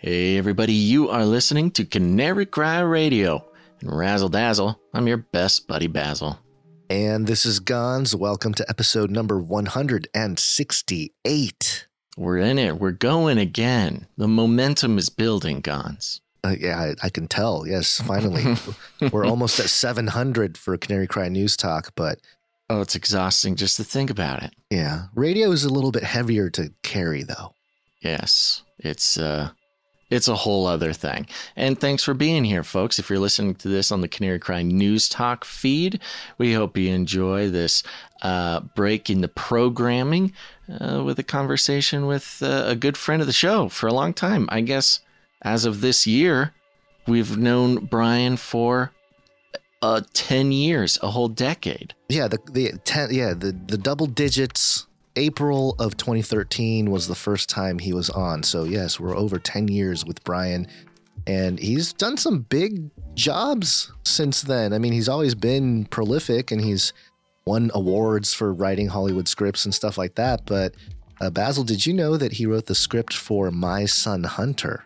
Hey, everybody, you are listening to Canary Cry Radio. And Razzle Dazzle, I'm your best buddy Basil. And this is Gons. Welcome to episode number 168. We're in it. We're going again. The momentum is building, Gons. Uh, yeah, I, I, can tell. Yes, finally. We're almost at 700 for Canary Cry News Talk, but. Oh, it's exhausting just to think about it. Yeah. Radio is a little bit heavier to carry, though. Yes. It's, uh, it's a whole other thing. And thanks for being here, folks. If you're listening to this on the Canary Cry News Talk feed, we hope you enjoy this uh, break in the programming uh, with a conversation with uh, a good friend of the show for a long time. I guess as of this year, we've known Brian for uh, 10 years, a whole decade. Yeah, the, the 10, yeah, the, the double digits April of 2013 was the first time he was on. So, yes, we're over 10 years with Brian, and he's done some big jobs since then. I mean, he's always been prolific and he's won awards for writing Hollywood scripts and stuff like that. But, uh, Basil, did you know that he wrote the script for My Son Hunter?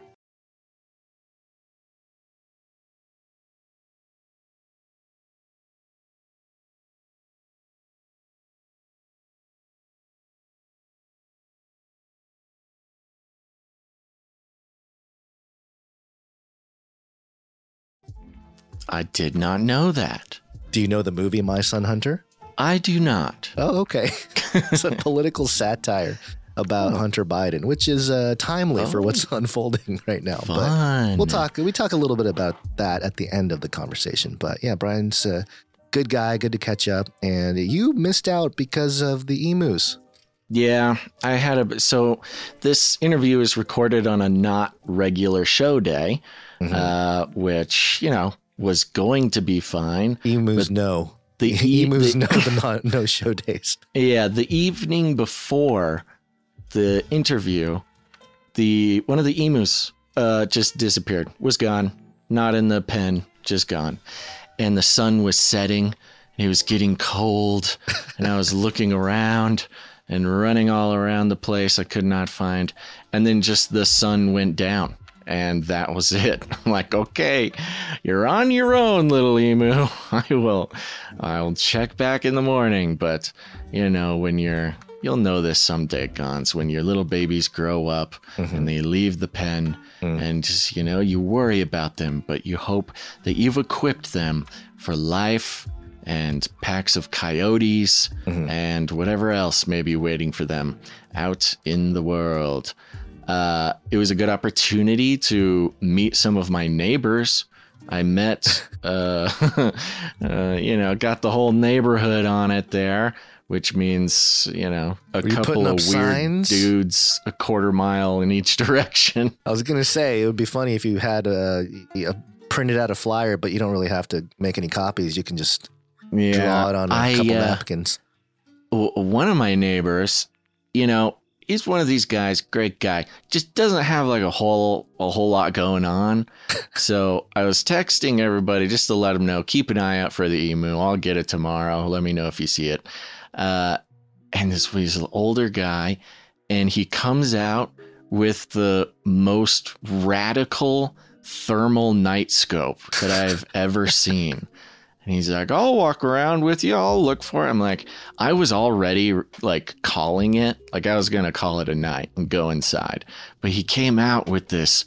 I did not know that. Do you know the movie My Son Hunter? I do not. Oh, okay. it's a political satire about oh. Hunter Biden, which is uh, timely oh. for what's oh. unfolding right now. Fun. But we'll talk. We talk a little bit about that at the end of the conversation. But yeah, Brian's a good guy. Good to catch up. And you missed out because of the emus. Yeah, I had a. So this interview is recorded on a not regular show day, mm-hmm. uh, which you know was going to be fine. Emus no. The e- emus the, no the not, no show days. Yeah, the evening before the interview, the one of the emus uh, just disappeared. Was gone. Not in the pen. Just gone. And the sun was setting. And it was getting cold, and I was looking around and running all around the place. I could not find. And then just the sun went down and that was it. I'm like, okay, you're on your own, little emu. I will, I'll check back in the morning. But you know, when you're, you'll know this someday, Gons. When your little babies grow up mm-hmm. and they leave the pen, mm. and just you know, you worry about them, but you hope that you've equipped them for life and packs of coyotes mm-hmm. and whatever else may be waiting for them out in the world uh, it was a good opportunity to meet some of my neighbors. I met, uh, uh, you know, got the whole neighborhood on it there, which means, you know, a Were couple of weird signs? dudes a quarter mile in each direction. I was going to say, it would be funny if you had a, a, printed out a flyer, but you don't really have to make any copies. You can just yeah, draw it on a I, couple uh, napkins. One of my neighbors, you know, he's one of these guys, great guy, just doesn't have like a whole a whole lot going on. so I was texting everybody just to let them know, keep an eye out for the emu. I'll get it tomorrow. Let me know if you see it. Uh, and this was an older guy, and he comes out with the most radical thermal night scope that I've ever seen. And he's like, I'll walk around with you. I'll look for it. I'm like, I was already like calling it. Like I was going to call it a night and go inside. But he came out with this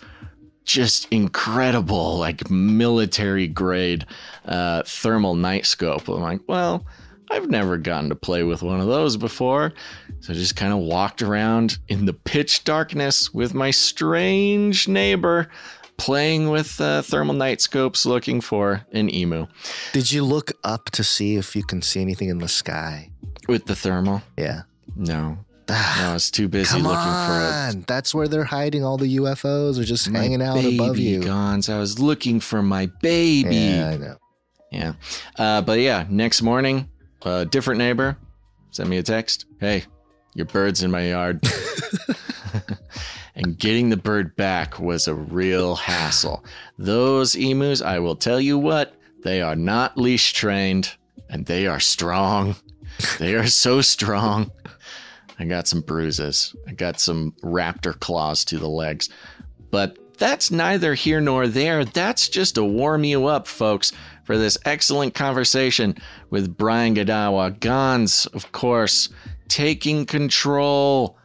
just incredible, like military grade uh, thermal night scope. I'm like, well, I've never gotten to play with one of those before. So I just kind of walked around in the pitch darkness with my strange neighbor playing with uh, thermal night scopes looking for an emu. Did you look up to see if you can see anything in the sky? With the thermal? Yeah. No. No, I was too busy looking on. for it. That's where they're hiding all the UFOs or just my hanging out above you. Gons. I was looking for my baby. Yeah, I know. Yeah. Uh, but yeah, next morning, a uh, different neighbor sent me a text. Hey, your bird's in my yard. and getting the bird back was a real hassle. Those emus, I will tell you what, they are not leash trained and they are strong. They are so strong. I got some bruises. I got some raptor claws to the legs. But that's neither here nor there. That's just to warm you up, folks, for this excellent conversation with Brian Godawa. Gonz, of course, taking control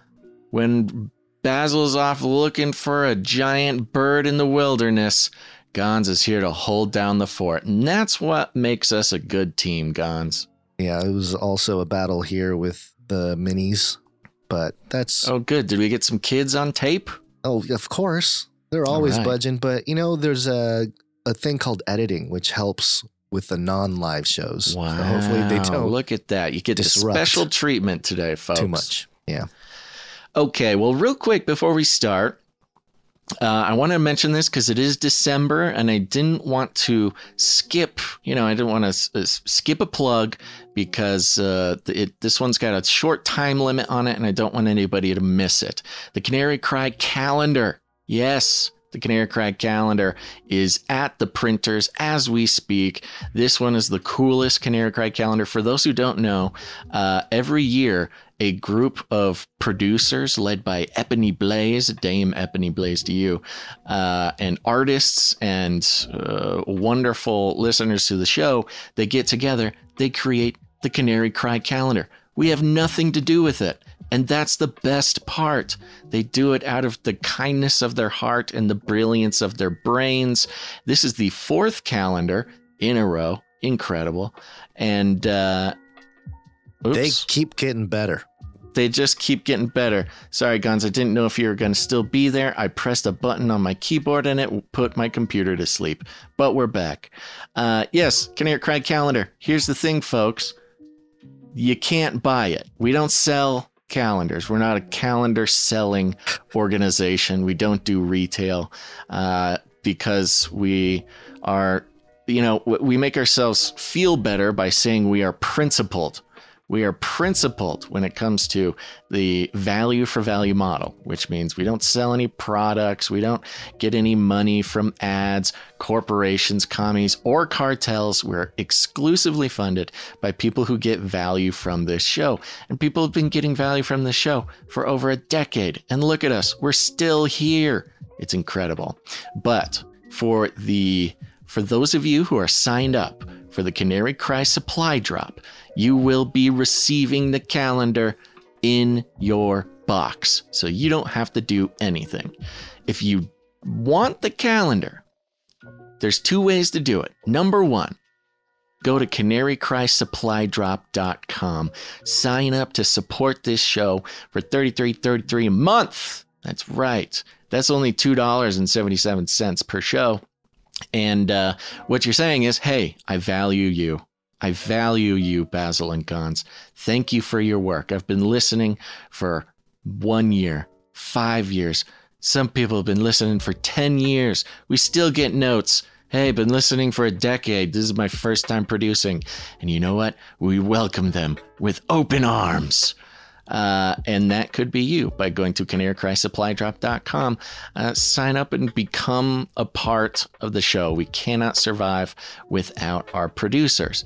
when Basil's off looking for a giant bird in the wilderness. Gonz is here to hold down the fort. And that's what makes us a good team, Gonz. Yeah, it was also a battle here with the minis, but that's Oh, good. Did we get some kids on tape? oh, of course they're always right. budging. But you know, there's a a thing called editing which helps with the non-live shows. Wow. So hopefully they don't Look at that. You get the special treatment today, folks. too much. Yeah. Okay, well, real quick before we start, uh, I want to mention this because it is December, and I didn't want to skip. You know, I didn't want to skip a plug because uh, it, this one's got a short time limit on it, and I don't want anybody to miss it. The Canary Cry calendar, yes. The Canary Cry calendar is at the printers as we speak. This one is the coolest Canary Cry calendar. For those who don't know, uh, every year a group of producers led by Epony Blaze, Dame Epony Blaze to you, uh, and artists and uh, wonderful listeners to the show, they get together, they create the Canary Cry calendar. We have nothing to do with it. And that's the best part. They do it out of the kindness of their heart and the brilliance of their brains. This is the fourth calendar in a row. Incredible. And, uh, oops They keep getting better. they just keep getting better. Sorry, Gonz, I didn't know if you were going to still be there. I pressed a button on my keyboard and it put my computer to sleep. But we're back. Uh, yes, Canary Cry Calendar. Here's the thing, folks you can't buy it. We don't sell calendars. We're not a calendar selling organization. We don't do retail uh, because we are, you know, we make ourselves feel better by saying we are principled. We are principled when it comes to the value for value model, which means we don't sell any products, we don't get any money from ads, corporations, commies, or cartels. We're exclusively funded by people who get value from this show. And people have been getting value from this show for over a decade. And look at us, we're still here. It's incredible. But for the for those of you who are signed up for the Canary Cry supply drop, you will be receiving the calendar in your box. So you don't have to do anything. If you want the calendar, there's two ways to do it. Number one, go to canarycrysupply.drop.com. Sign up to support this show for $33.33 a month. That's right. That's only $2.77 per show. And uh, what you're saying is, hey, I value you. I value you, Basil and Gons. Thank you for your work. I've been listening for one year, five years. Some people have been listening for 10 years. We still get notes. Hey, been listening for a decade. This is my first time producing. And you know what? We welcome them with open arms. Uh, and that could be you by going to canarycrysupply.drop.com. Uh, sign up and become a part of the show. We cannot survive without our producers.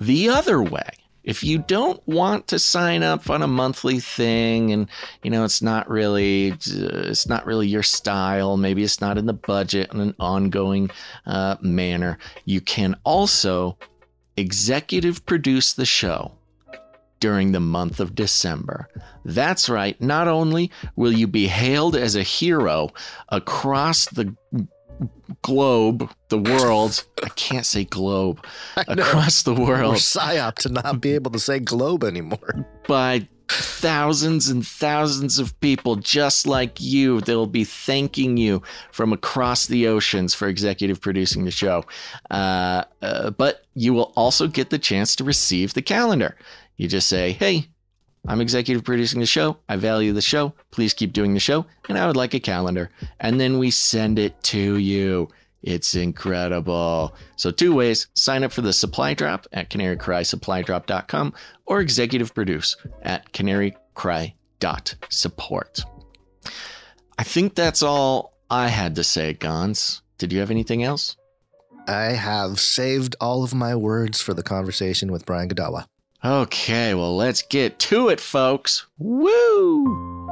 The other way, if you don't want to sign up on a monthly thing and you know it's not really it's not really your style maybe it's not in the budget in an ongoing uh, manner you can also executive produce the show during the month of December. That's right, not only will you be hailed as a hero across the globe, the world, I can't say globe, across the world. We're psyop to not be able to say globe anymore. by thousands and thousands of people just like you. They'll be thanking you from across the oceans for executive producing the show. Uh, uh, but you will also get the chance to receive the calendar. You just say, hey, I'm executive producing the show. I value the show. Please keep doing the show. And I would like a calendar. And then we send it to you. It's incredible. So, two ways sign up for the supply drop at canarycrysupply.drop.com or executive produce at canarycry.support. I think that's all I had to say, Gons. Did you have anything else? I have saved all of my words for the conversation with Brian Godawa. Okay, well, let's get to it, folks. Woo!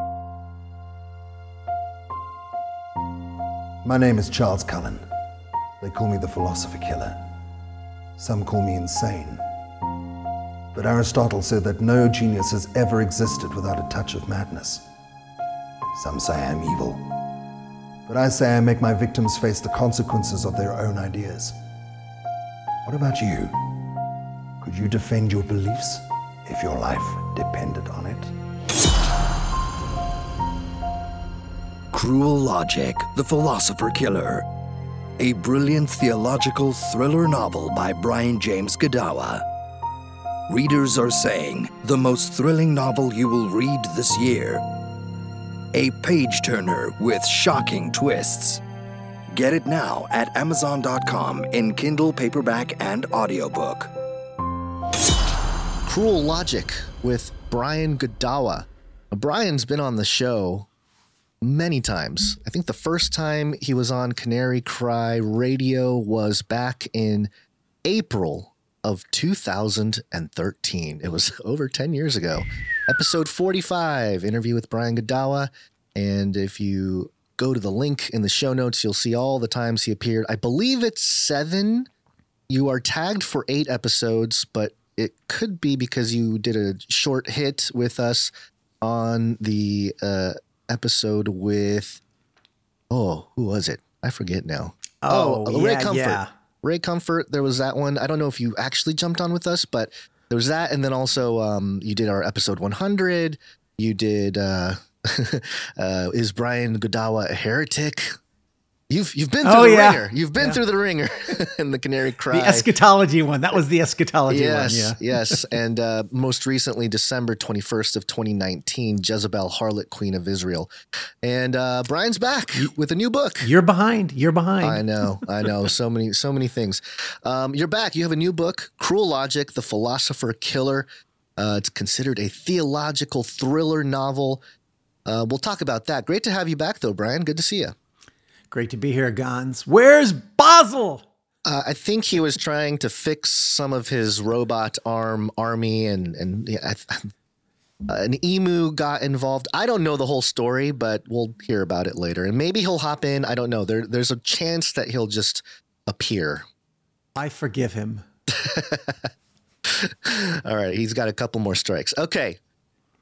My name is Charles Cullen. They call me the philosopher killer. Some call me insane. But Aristotle said that no genius has ever existed without a touch of madness. Some say I'm evil. But I say I make my victims face the consequences of their own ideas. What about you? Could you defend your beliefs if your life depended on it? Cruel Logic, The Philosopher Killer. A brilliant theological thriller novel by Brian James Godawa. Readers are saying the most thrilling novel you will read this year. A page turner with shocking twists. Get it now at Amazon.com in Kindle paperback and audiobook. Cruel Logic with Brian Godawa. Brian's been on the show many times. I think the first time he was on Canary Cry Radio was back in April of 2013. It was over 10 years ago. Episode 45, interview with Brian Godawa. And if you go to the link in the show notes, you'll see all the times he appeared. I believe it's seven. You are tagged for eight episodes, but it could be because you did a short hit with us on the uh, episode with oh who was it? I forget now. Oh, ray yeah, comfort. yeah. ray comfort there was that one. I don't know if you actually jumped on with us but there was that and then also um, you did our episode 100 you did uh, uh, is brian godawa a heretic You've you've been through Oh, the yeah. wringer. You've been Yeah. through the wringer in the Canary Cry. The eschatology one. That was the eschatology Yes, one. Yeah. yes. And uh, most recently, December 21st of 2019, Jezebel, Harlot, Queen of Israel. And uh, Brian's back with a new book. You're behind. You're behind. I know, I know. So many, so many things. Um, you're back. You have a new book, Cruel Logic, The Philosopher Killer. Uh, it's considered a theological thriller novel. Uh, we'll talk about that. Great to have you back, though, Brian. Good to see you. Great to be here, Gons. Where's Basil? Uh, I think he was trying to fix some of his robot arm army, and and yeah, I uh, an emu got involved. I don't know the whole story, but we'll hear about it later, and maybe he'll hop in. I don't know. There, there's a chance that he'll just appear. I forgive him. All right, he's got a couple more strikes. Okay.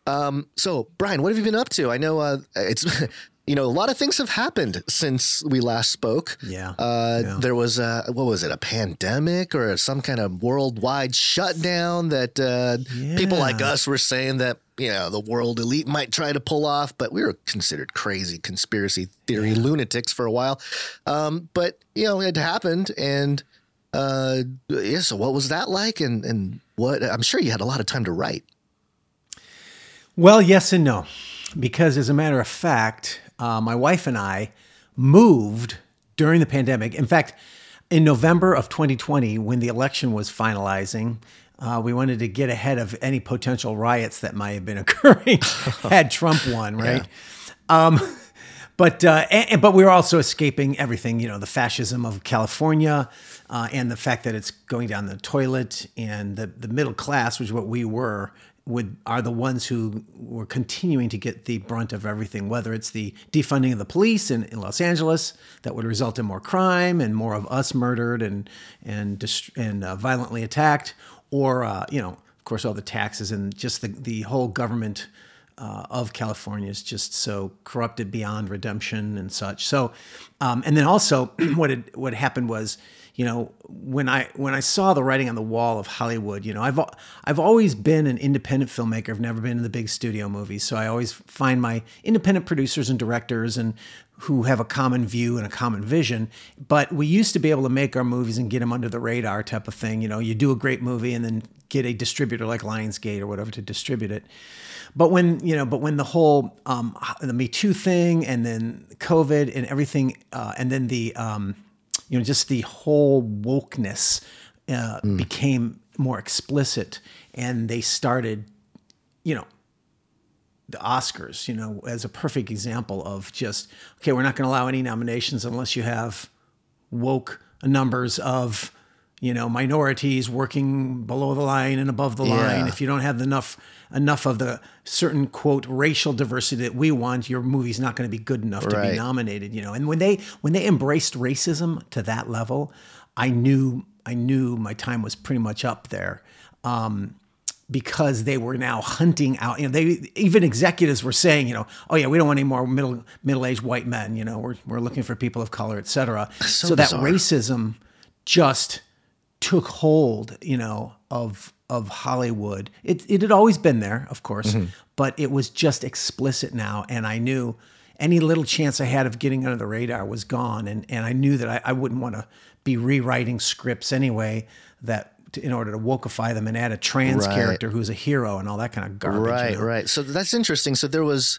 Um, so Brian, what have you been up to? I know uh, it's you know a lot of things have happened since we last spoke. Yeah. Uh, Yeah. There was a what was it? A pandemic or some kind of worldwide shutdown that uh, people like us were saying that you know the world elite might try to pull off, but we were considered crazy conspiracy theory lunatics for a while. Um, but you know it happened, and uh, yeah. So what was that like? And and what? I'm sure you had a lot of time to write. Well, yes and no. Because as a matter of fact, uh, my wife and I moved during the pandemic. In fact, in November of 2020, when the election was finalizing, uh, we wanted to get ahead of any potential riots that might have been occurring had Trump won, right? Um, but uh, and- but we were also escaping everything, you know, the fascism of California, uh, and the fact that it's going down the toilet, and the the middle class, which is what we were, would are the ones who were continuing to get the brunt of everything. Whether it's the defunding of the police in, in Los Angeles, that would result in more crime and more of us murdered and and dist- and uh, violently attacked, or uh, you know, of course, all the taxes and just the the whole government uh, of California is just so corrupted beyond redemption and such. So, um, and then also what had, what happened was, you know, when I when I saw the writing on the wall of Hollywood, you know, I've I've always been an independent filmmaker. I've never been in the big studio movies, so I always find my independent producers and directors and who have a common view and a common vision. But we used to be able to make our movies and get them under the radar type of thing. You know, you do a great movie and then get a distributor like Lionsgate or whatever to distribute it. But when you know, but when the whole um, the Me Too thing, and then COVID, and everything, uh, and then the um, you know just the whole wokeness uh, became more explicit, and they started, you know, the Oscars, you know, as a perfect example of just okay, we're not going to allow any nominations unless you have woke numbers of you know minorities working below the line and above the line. If you don't have enough enough of the certain quote racial diversity that we want, your movie's not going to be good enough to be nominated. You know, and when they when they embraced racism to that level, I knew I knew my time was pretty much up there. Um, because they were now hunting out. You know, they even executives were saying, you know, oh yeah, we don't want any more middle middle aged white men. You know, we're we're looking for people of color, et cetera. So, that racism just took hold, you know, of of Hollywood. It it had always been there, of course, mm-hmm. but it was just explicit now, and I knew. Any little chance I had of getting under the radar was gone, and, and I knew that I, I wouldn't want to be rewriting scripts anyway. That to, in order to wokeify them and add a trans Right. character who's a hero and all that kind of garbage. you Right, know? right. So that's interesting. So there was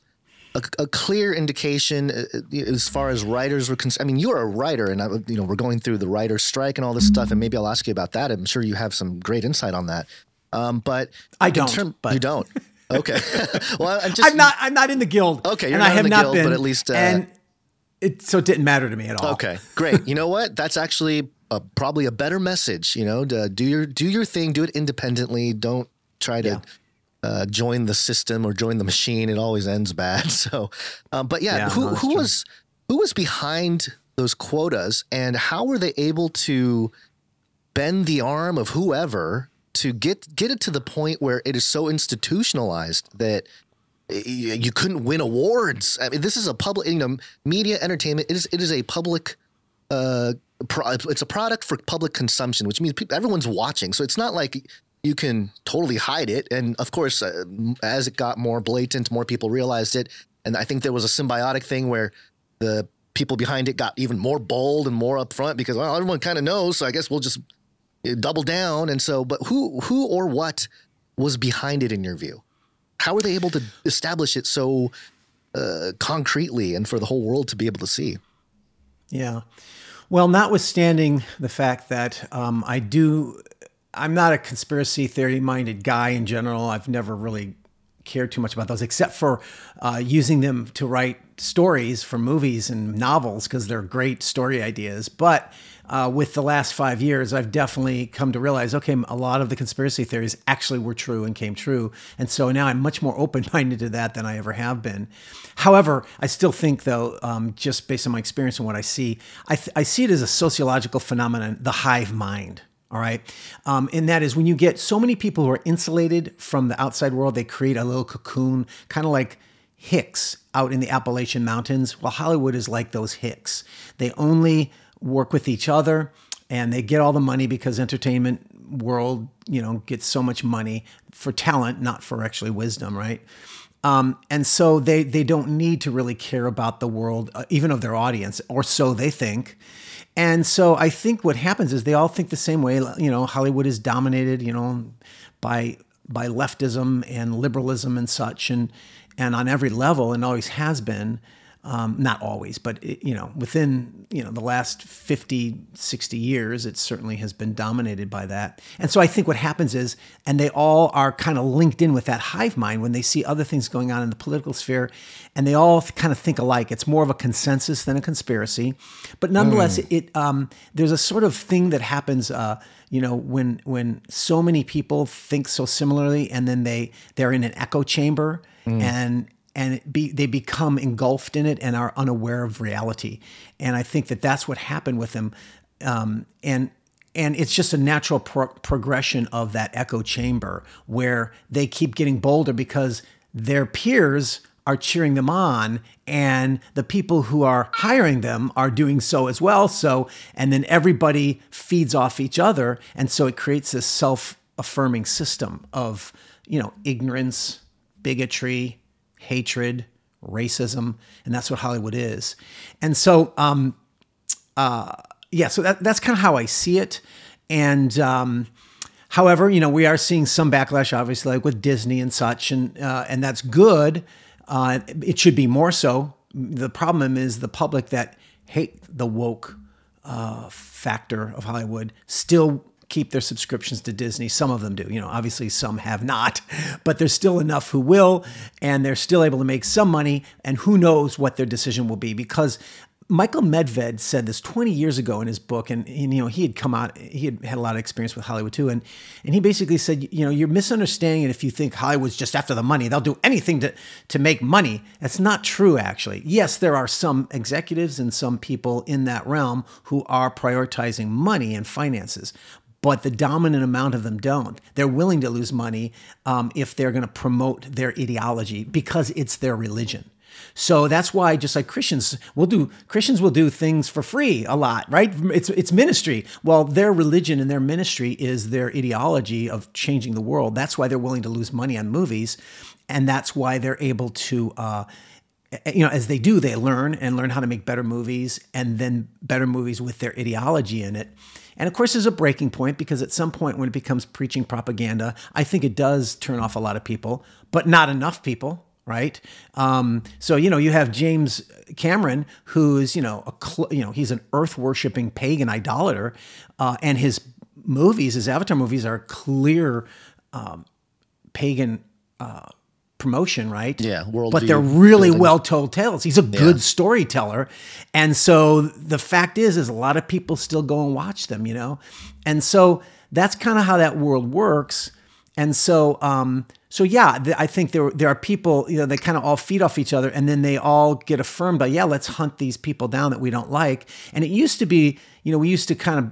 a, a clear indication uh, uh, as far as writers were concerned. I mean, you're a writer, and I, you know we're going through the writer's strike and all this stuff, and maybe I'll ask you about that. I'm sure you have some great insight on that. Um, but I don't, but- you don't. Okay. well, I'm just. I'm not. I'm not in the guild. Okay, you're and not I in have the not guild, been. but at least, uh, and it so it didn't matter to me at all. Okay, great. You know what? That's actually a, probably a better message. You know, to do your do your thing, do it independently. Don't try to uh, join the system or join the machine. It always ends bad. So, um, but yeah, Yeah, who no, who true. was who was behind those quotas, and how were they able to bend the arm of whoever to get get it to the point where it is so institutionalized that you couldn't win awards. I mean, this is a public, you know, media entertainment. It is it is a public. Uh, pro- it's a product for public consumption, which means people, everyone's watching. So it's not like you can totally hide it. And of course, uh, as it got more blatant, more people realized it. And I think there was a symbiotic thing where the people behind it got even more bold and more upfront because well, everyone kind of knows. So I guess we'll just uh, double down. And so, but who who or what was behind it in your view? How were they able to establish it so uh, concretely and for the whole world to be able to see? Yeah. Well, notwithstanding the fact that um, I do, I'm not a conspiracy theory minded guy in general. I've never really cared too much about those, except for uh, using them to write stories for movies and novels because they're great story ideas. But uh, with the last five years, I've definitely come to realize okay, a lot of the conspiracy theories actually were true and came true. And so now I'm much more open minded to that than I ever have been. However, I still think, though, um, just based on my experience and what I see, I, th- I see it as a sociological phenomenon, the hive mind. All right. Um, and that is when you get so many people who are insulated from the outside world, they create a little cocoon, kind of like Hicks out in the Appalachian Mountains. Well, Hollywood is like those Hicks. They only work with each other and they get all the money because entertainment world, you know, gets so much money for talent, not for actually wisdom, right? Um, and so they they don't need to really care about the world, uh, even of their audience, or so they think. And so I think what happens is they all think the same way. You know, Hollywood is dominated, you know, by by leftism and liberalism and such, and and on every level, and always has been. Um, not always, but it, you know, within you know the last 50, 60 years, it certainly has been dominated by that. And so I think what happens is, and they all are kind of linked in with that hive mind when they see other things going on in the political sphere, and they all kind of think alike. It's more of a consensus than a conspiracy, but nonetheless, it um, there's a sort of thing that happens. Uh, you know, when when so many people think so similarly, and then they they're in an echo chamber, and and be, they become engulfed in it and are unaware of reality. And I think that that's what happened with them. Um, and and it's just a natural pro- progression of that echo chamber where they keep getting bolder because their peers are cheering them on and the people who are hiring them are doing so as well so and then everybody feeds off each other and so it creates this self-affirming system of you know ignorance bigotry hatred, racism, and that's what Hollywood is. And so, um, uh, yeah, so that, that's kind of how I see it. And um, however, you know, we are seeing some backlash, obviously, like with Disney and such, and uh, and that's good. Uh, it should be more so. The problem is the public that hate the woke uh, factor of Hollywood still keep their subscriptions to Disney. Some of them do. You know, obviously some have not, but there's still enough who will, and they're still able to make some money. And who knows what their decision will be? Because Michael Medved said this 20 years ago in his book, and, and, you know he had come out, he had had a lot of experience with Hollywood too, and and he basically said, you know, you're misunderstanding it if you think Hollywood's just after the money; they'll do anything to to make money. That's not true, actually. Yes, there are some executives and some people in that realm who are prioritizing money and finances, but the dominant amount of them don't. They're willing to lose money um, if they're going to promote their ideology because it's their religion. So that's why, just like Christians will do, Christians will do things for free a lot, right? It's it's ministry. Well, their religion and their ministry is their ideology of changing the world. That's why they're willing to lose money on movies, and that's why they're able to. Uh, you know, as they do, they learn and learn how to make better movies, and then better movies with their ideology in it. And of course, there's a breaking point because at some point when it becomes preaching propaganda, I think it does turn off a lot of people, but not enough people right? Um, so you know you have James Cameron, who's you know a cl- you know he's an earth worshipping pagan idolater, uh, and his movies, his Avatar movies, are clear um, pagan. Uh, promotion, right? Yeah, world. But they're really well told tales. He's a good yeah. storyteller, and so the fact is, is a lot of people still go and watch them, you know, and so that's kind of how that world works. And so, um, so yeah, I think there there are people, you know, they kind of all feed off each other, and then they all get affirmed by, yeah, let's hunt these people down that we don't like. And it used to be, you know, we used to kind of,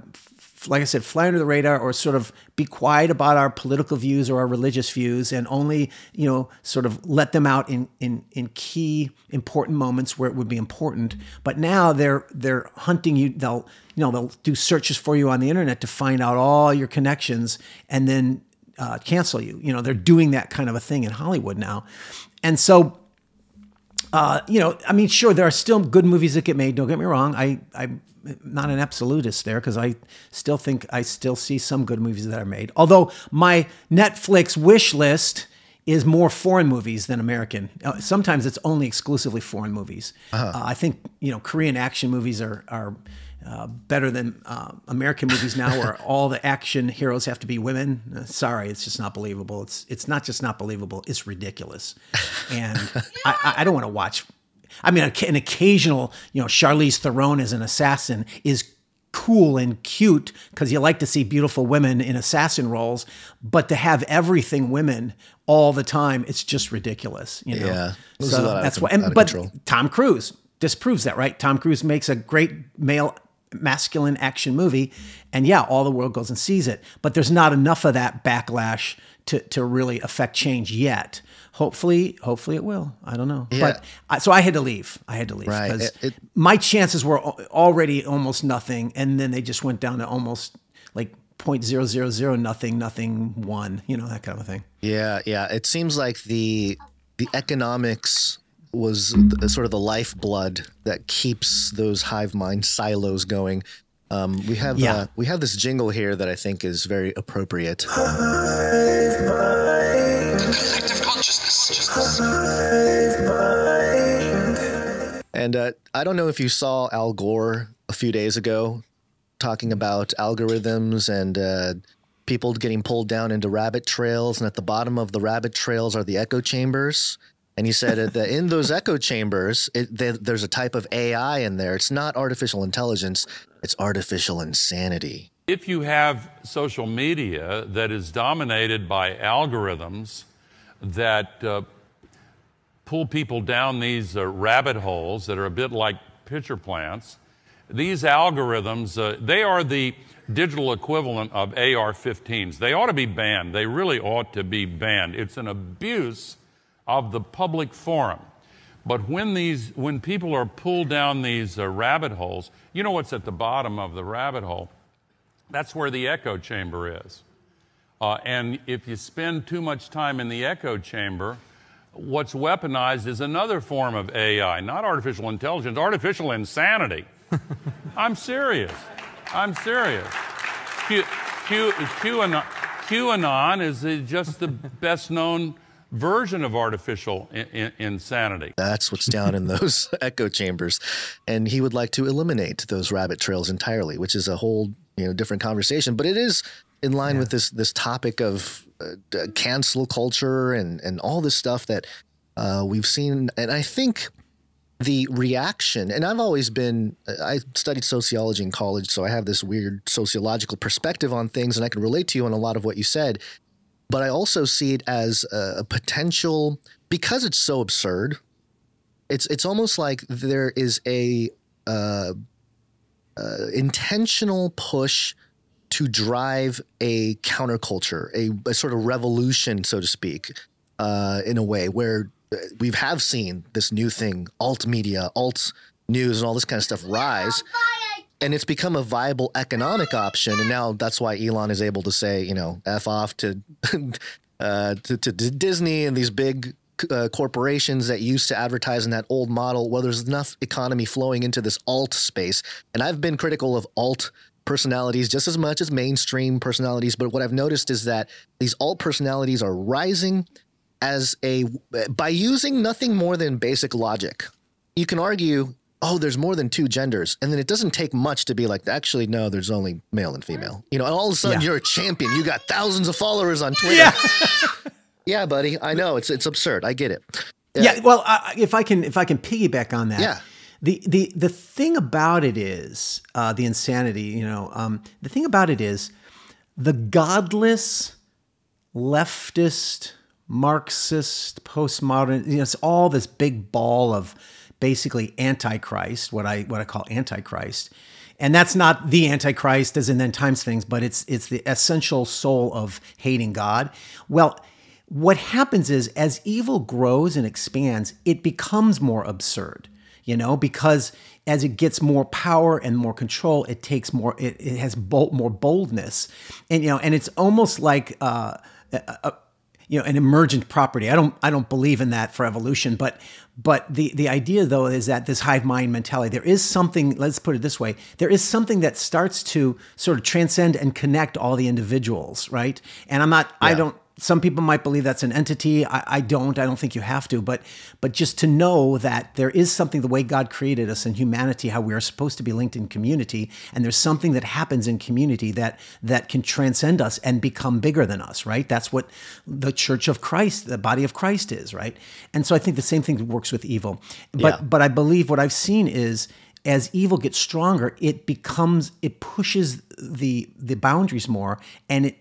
like I said, fly under the radar or sort of be quiet about our political views or our religious views, and only, you know, sort of let them out in in in key important moments where it would be important. But now they're they're hunting you. They'll you know they'll do searches for you on the internet to find out all your connections, and then uh, cancel you. You know, they're doing that kind of a thing in Hollywood now. And so, uh, you know, I mean, sure, there are still good movies that get made. Don't get me wrong. I, I'm not an absolutist there because I still think I still see some good movies that are made. Although my Netflix wish list is more foreign movies than American. Uh, sometimes it's only exclusively foreign movies. Uh-huh. Uh, I think you know Korean action movies are are uh, better than uh, American movies now, where all the action heroes have to be women. Uh, sorry, it's just not believable. It's it's not just not believable; it's ridiculous, and I, I don't want to watch. I mean, an occasional, you know, Charlize Theron as an assassin is cool and cute because you like to see beautiful women in assassin roles, but to have everything women all the time, it's just ridiculous. You know? Yeah, so that's why. And, but control. Tom Cruise disproves that, right? Tom Cruise makes a great male masculine action movie. And yeah, all the world goes and sees it. But there's not enough of that backlash to, to really affect change yet. Hopefully, hopefully it will. I don't know. Yeah. But I, so I had to leave. I had to leave because it, my chances were already almost nothing, and then they just went down to almost like point zero zero zero nothing nothing one. You know that kind of thing. Yeah, yeah. It seems like the the economics was the, sort of the lifeblood that keeps those hive mind silos going. Um, we have yeah. uh, we have this jingle here that I think is very appropriate. And uh, I don't know if you saw Al Gore a few days ago talking about algorithms and uh, people getting pulled down into rabbit trails, and at the bottom of the rabbit trails are the echo chambers. And he said that in those echo chambers, it, they, there's a type of AI in there. It's not artificial intelligence, it's artificial insanity. If you have social media that is dominated by algorithms that uh, pull people down these uh, rabbit holes that are a bit like pitcher plants, these algorithms, uh, they are the digital equivalent of AR 15s. They ought to be banned. They really ought to be banned. It's an abuse of the public forum. But when, these, when people are pulled down these uh, rabbit holes, you know what's at the bottom of the rabbit hole? That's where the echo chamber is. Uh, and if you spend too much time in the echo chamber, what's weaponized is another form of AI, not artificial intelligence, artificial insanity. I'm serious. I'm serious. Q, Q, QAnon, QAnon is just the best known version of artificial in- insanity. That's what's down in those echo chambers. And he would like to eliminate those rabbit trails entirely, which is a whole you know different conversation. But it is in line yeah. with this this topic of uh, cancel culture and and all this stuff that uh, we've seen. And I think the reaction, and I've always been, I studied sociology in college, so I have this weird sociological perspective on things, and I can relate to you on a lot of what you said. But I also see it as a, a potential, because it's so absurd, it's, it's almost like there is a, uh, uh, intentional push to drive a counterculture, a, a sort of revolution, so to speak, uh, in a way where we have seen this new thing, alt media, alt news, and all this kind of stuff rise. And it's become a viable economic option. And now that's why Elon is able to say, you know, F off to, uh, to, to, Disney and these big uh, corporations that used to advertise in that old model. Well, there's enough economy flowing into this alt space. And I've been critical of alt personalities just as much as mainstream personalities. But what I've noticed is that these alt personalities are rising as a by using nothing more than basic logic. You can argue, oh, there's more than two genders, and then it doesn't take much to be like, actually, no, there's only male and female. You know, and all of a sudden Yeah. you're a champion. You got thousands of followers on Twitter. Yeah. Yeah, buddy, I know it's it's absurd. I get it. Yeah, well, I, if I can, if I can piggyback on that, Yeah. The the the thing about it is uh, the insanity. You know, um, the thing about it is the godless, leftist, Marxist, postmodern. You know, it's all this big ball of basically antichrist. What I what I call antichrist. And that's not the antichrist as in end times things, but it's it's the essential soul of hating God. Well, what happens is as evil grows and expands, it becomes more absurd, you know, because as it gets more power and more control, it takes more, it, it has bold, more boldness. And, you know, and it's almost like, uh, a, a, you know, an emergent property. I don't, I don't believe in that for evolution, but, but the, the idea though is that this hive mind mentality, there is something, let's put it this way, there is something that starts to sort of transcend and connect all the individuals, right? And I'm not, I don't, some people might believe that's an entity. I, I don't. I don't think you have to. But but just to know that there is something the way God created us in humanity, how we are supposed to be linked in community, and there's something that happens in community that that can transcend us and become bigger than us. Right. That's what the Church of Christ, the body of Christ, is. Right. And so I think the same thing works with evil. But Yeah. but I believe what I've seen is as evil gets stronger, it becomes it pushes the the boundaries more, and it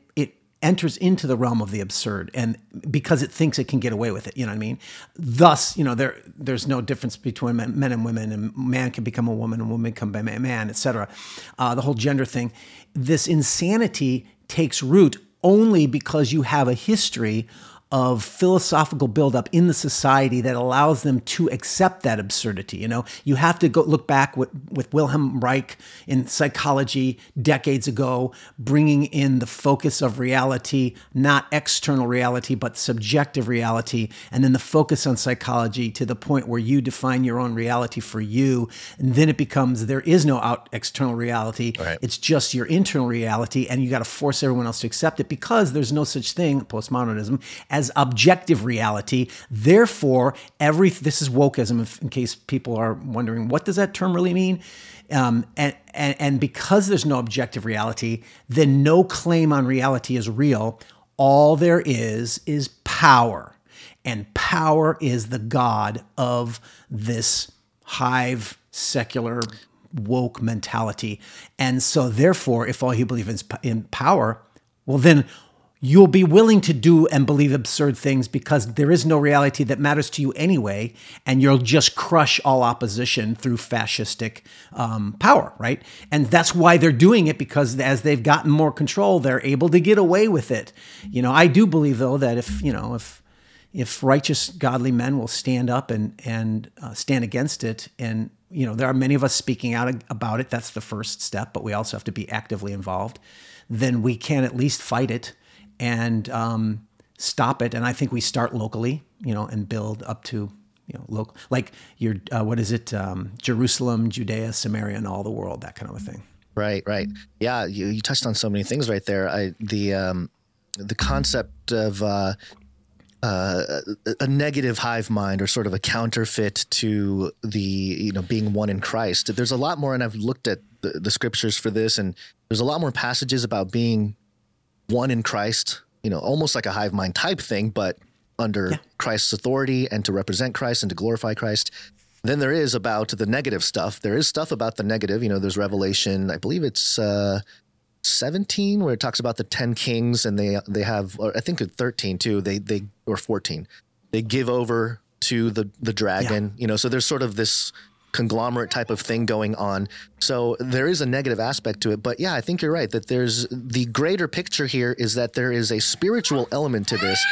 enters into the realm of the absurd and because it thinks it can get away with it you know what i mean? Thus you know there there's no difference between men, and women and man can become a woman and woman can become a man etc uh, the whole gender thing this insanity takes root only because you have a history of philosophical buildup in the society that allows them to accept that absurdity. You know, you have to go look back with, with Wilhelm Reich in psychology decades ago, bringing in the focus of reality, not external reality, but subjective reality, and then the focus on psychology to the point where you define your own reality for you, and then it becomes there is no out external reality. Right. It's just your internal reality, and you got to force everyone else to accept it because there's no such thing, postmodernism, as objective reality. Therefore, every this is wokeism. In case people are wondering, what does that term really mean? Um, and, and and because there's no objective reality, then no claim on reality is real. All there is is power, and power is the god of this hive secular woke mentality. And so, therefore, if all you believe is in power, well, then you'll be willing to do and believe absurd things because there is no reality that matters to you anyway. And you'll just crush all opposition through fascistic um, power, right? And that's why they're doing it because as they've gotten more control, they're able to get away with it. You know, I do believe, though, that if, you know, if, if righteous, godly men will stand up and and uh, stand against it, and you know there are many of us speaking out about it. That's the first step, but we also have to be actively involved. Then we can at least fight it and um, stop it. And I think we start locally, you know, and build up to you know local, like your uh, what is it, um, Jerusalem, Judea, Samaria, and all the world, that kind of a thing. Right, right. Yeah, you, you touched on so many things right there. I the um, the concept of uh, uh, a negative hive mind or sort of a counterfeit to the you know being one in Christ. There's a lot more, and I've looked at the, the scriptures for this, and there's a lot more passages about being one in Christ. You know, almost like a hive mind type thing, but under Christ's authority and to represent Christ and to glorify Christ. Then there is about the negative stuff. There is stuff about the negative. You know, there's Revelation. I believe it's uh, 17 where it talks about the 10 kings, and they they have. Or I think it's 13 too. They they or 14. They give over to the the dragon. You know, so there's sort of this conglomerate type of thing going on. So there is a negative aspect to it. But yeah, I think you're right that there's the greater picture here is that there is a spiritual element to this.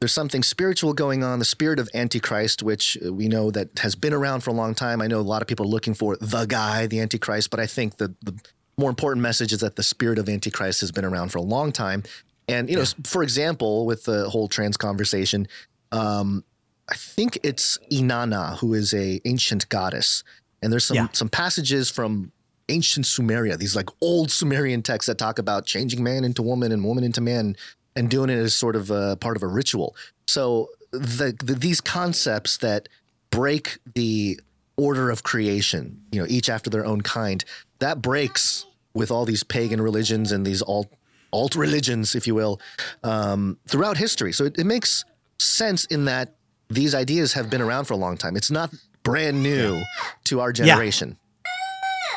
There's something spiritual going on, the spirit of Antichrist, which we know that has been around for a long time. I know a lot of people are looking for the guy, the Antichrist, but I think the, the more important message is that the spirit of Antichrist has been around for a long time. And, you know, for example, with the whole trans conversation, um, I think it's Inanna, who is a ancient goddess, and there's some Yeah. some passages from ancient Sumeria, these like old Sumerian texts that talk about changing man into woman and woman into man, and doing it as sort of a part of a ritual. So the, the these concepts that break the order of creation, you know, each after their own kind, that breaks with all these pagan religions and these alt alt religions, if you will, um, throughout history. So it, it makes sense in that these ideas have been around for a long time. It's not brand new to our generation.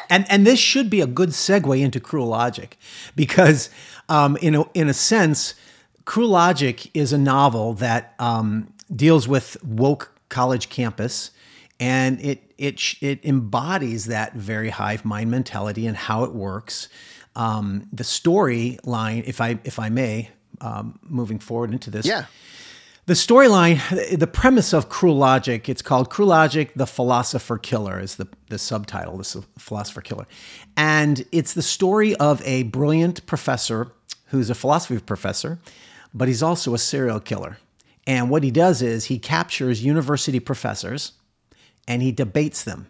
And and this should be a good segue into Cruel Logic, because um, in a, in a sense, Cruel Logic is a novel that um, deals with woke college campus, and it it it embodies that very hive mind mentality and how it works. Um, the storyline, if I if I may, um, moving forward into this, Yeah. The storyline, the premise of Cruel Logic, it's called Cruel Logic, the Philosopher Killer, is the, the subtitle, the Philosopher Killer. And it's the story of a brilliant professor who's a philosophy professor, but he's also a serial killer. And what he does is he captures university professors and he debates them.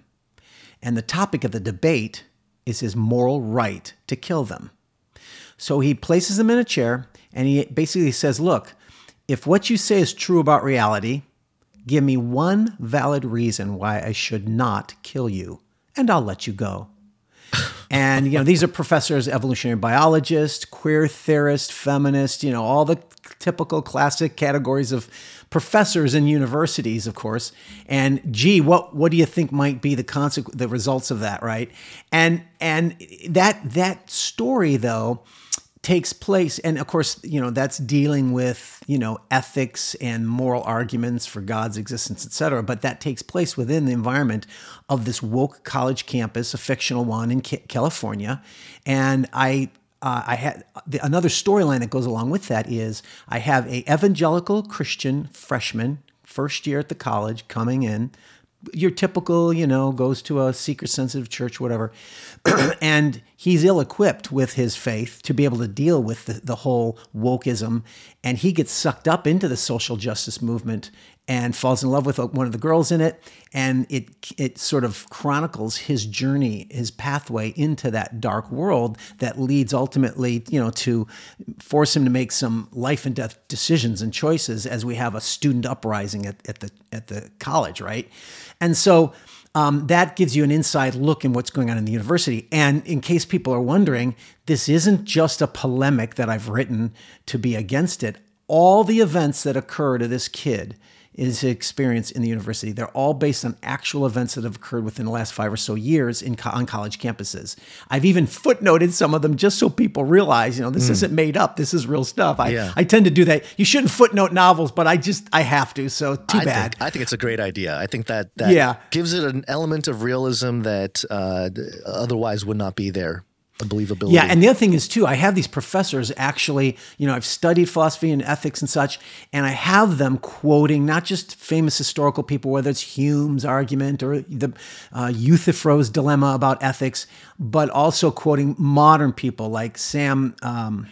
And the topic of the debate is his moral right to kill them. So he places them in a chair and he basically says, Look, if what you say is true about reality, give me one valid reason why I should not kill you, and I'll let you go. And you know, these are professors, evolutionary biologists, queer theorists, feminists, you know, all the typical classic categories of professors in universities, of course. And gee, what what do you think might be the consequence the results of that, right? And and that that story though takes place and of course you know that's dealing with you know ethics and moral arguments for god's existence etc but that takes place within the environment of this woke college campus a fictional one in california. And i uh, I had the, another storyline that goes along with that is I have a evangelical Christian freshman, first year at the college, coming in, your typical, you know, goes to a seeker sensitive church, whatever. and he's ill equipped with his faith to be able to deal with the, the whole wokeism. And he gets sucked up into the social justice movement and falls in love with one of the girls in it. And it, it sort of chronicles his journey, his pathway into that dark world that leads ultimately, you know, to force him to make some life and death decisions and choices as we have a student uprising at, at the, at the college, right? And so um, that gives you an inside look in what's going on in the university. And in case people are wondering, this isn't just a polemic that I've written to be against it. All the events that occur to this kid is experience in the university. They're all based on actual events that have occurred within the last five or so years in co- on college campuses. I've even footnoted some of them just so people realize, you know, this isn't made up. This is real stuff. I, Yeah. I tend to do that. You shouldn't footnote novels, but I just I have to. So too I bad. Think, I think it's a great idea. I think that that Yeah. gives it an element of realism that uh, otherwise would not be there. Believability. Yeah, and the other thing is too, I have these professors actually, you know, I've studied philosophy and ethics and such, and I have them quoting not just famous historical people, whether it's Hume's argument or the uh, Euthyphro's dilemma about ethics, but also quoting modern people like Sam. Um,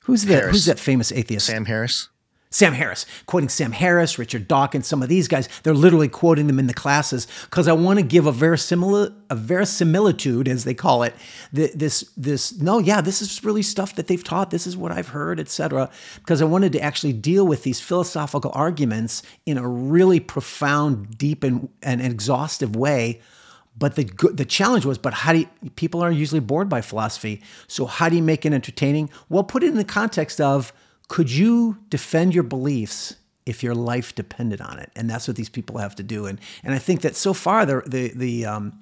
who's that? Harris. Who's that famous atheist? Sam Harris. Sam Harris, quoting Sam Harris, Richard Dawkins, some of these guys, they're literally quoting them in the classes because I want to give a verisimil a verisimilitude, as they call it. th- This, this, no, yeah, this is really stuff that they've taught. This is what I've heard, etc. Because I wanted to actually deal with these philosophical arguments in a really profound, deep, and, and exhaustive way. But the the challenge was, but how do you, people are usually bored by philosophy? So how do you make it entertaining? Well, put it in the context of could you defend your beliefs if your life depended on it. And that's what these people have to do. And and I think that so far the the the um,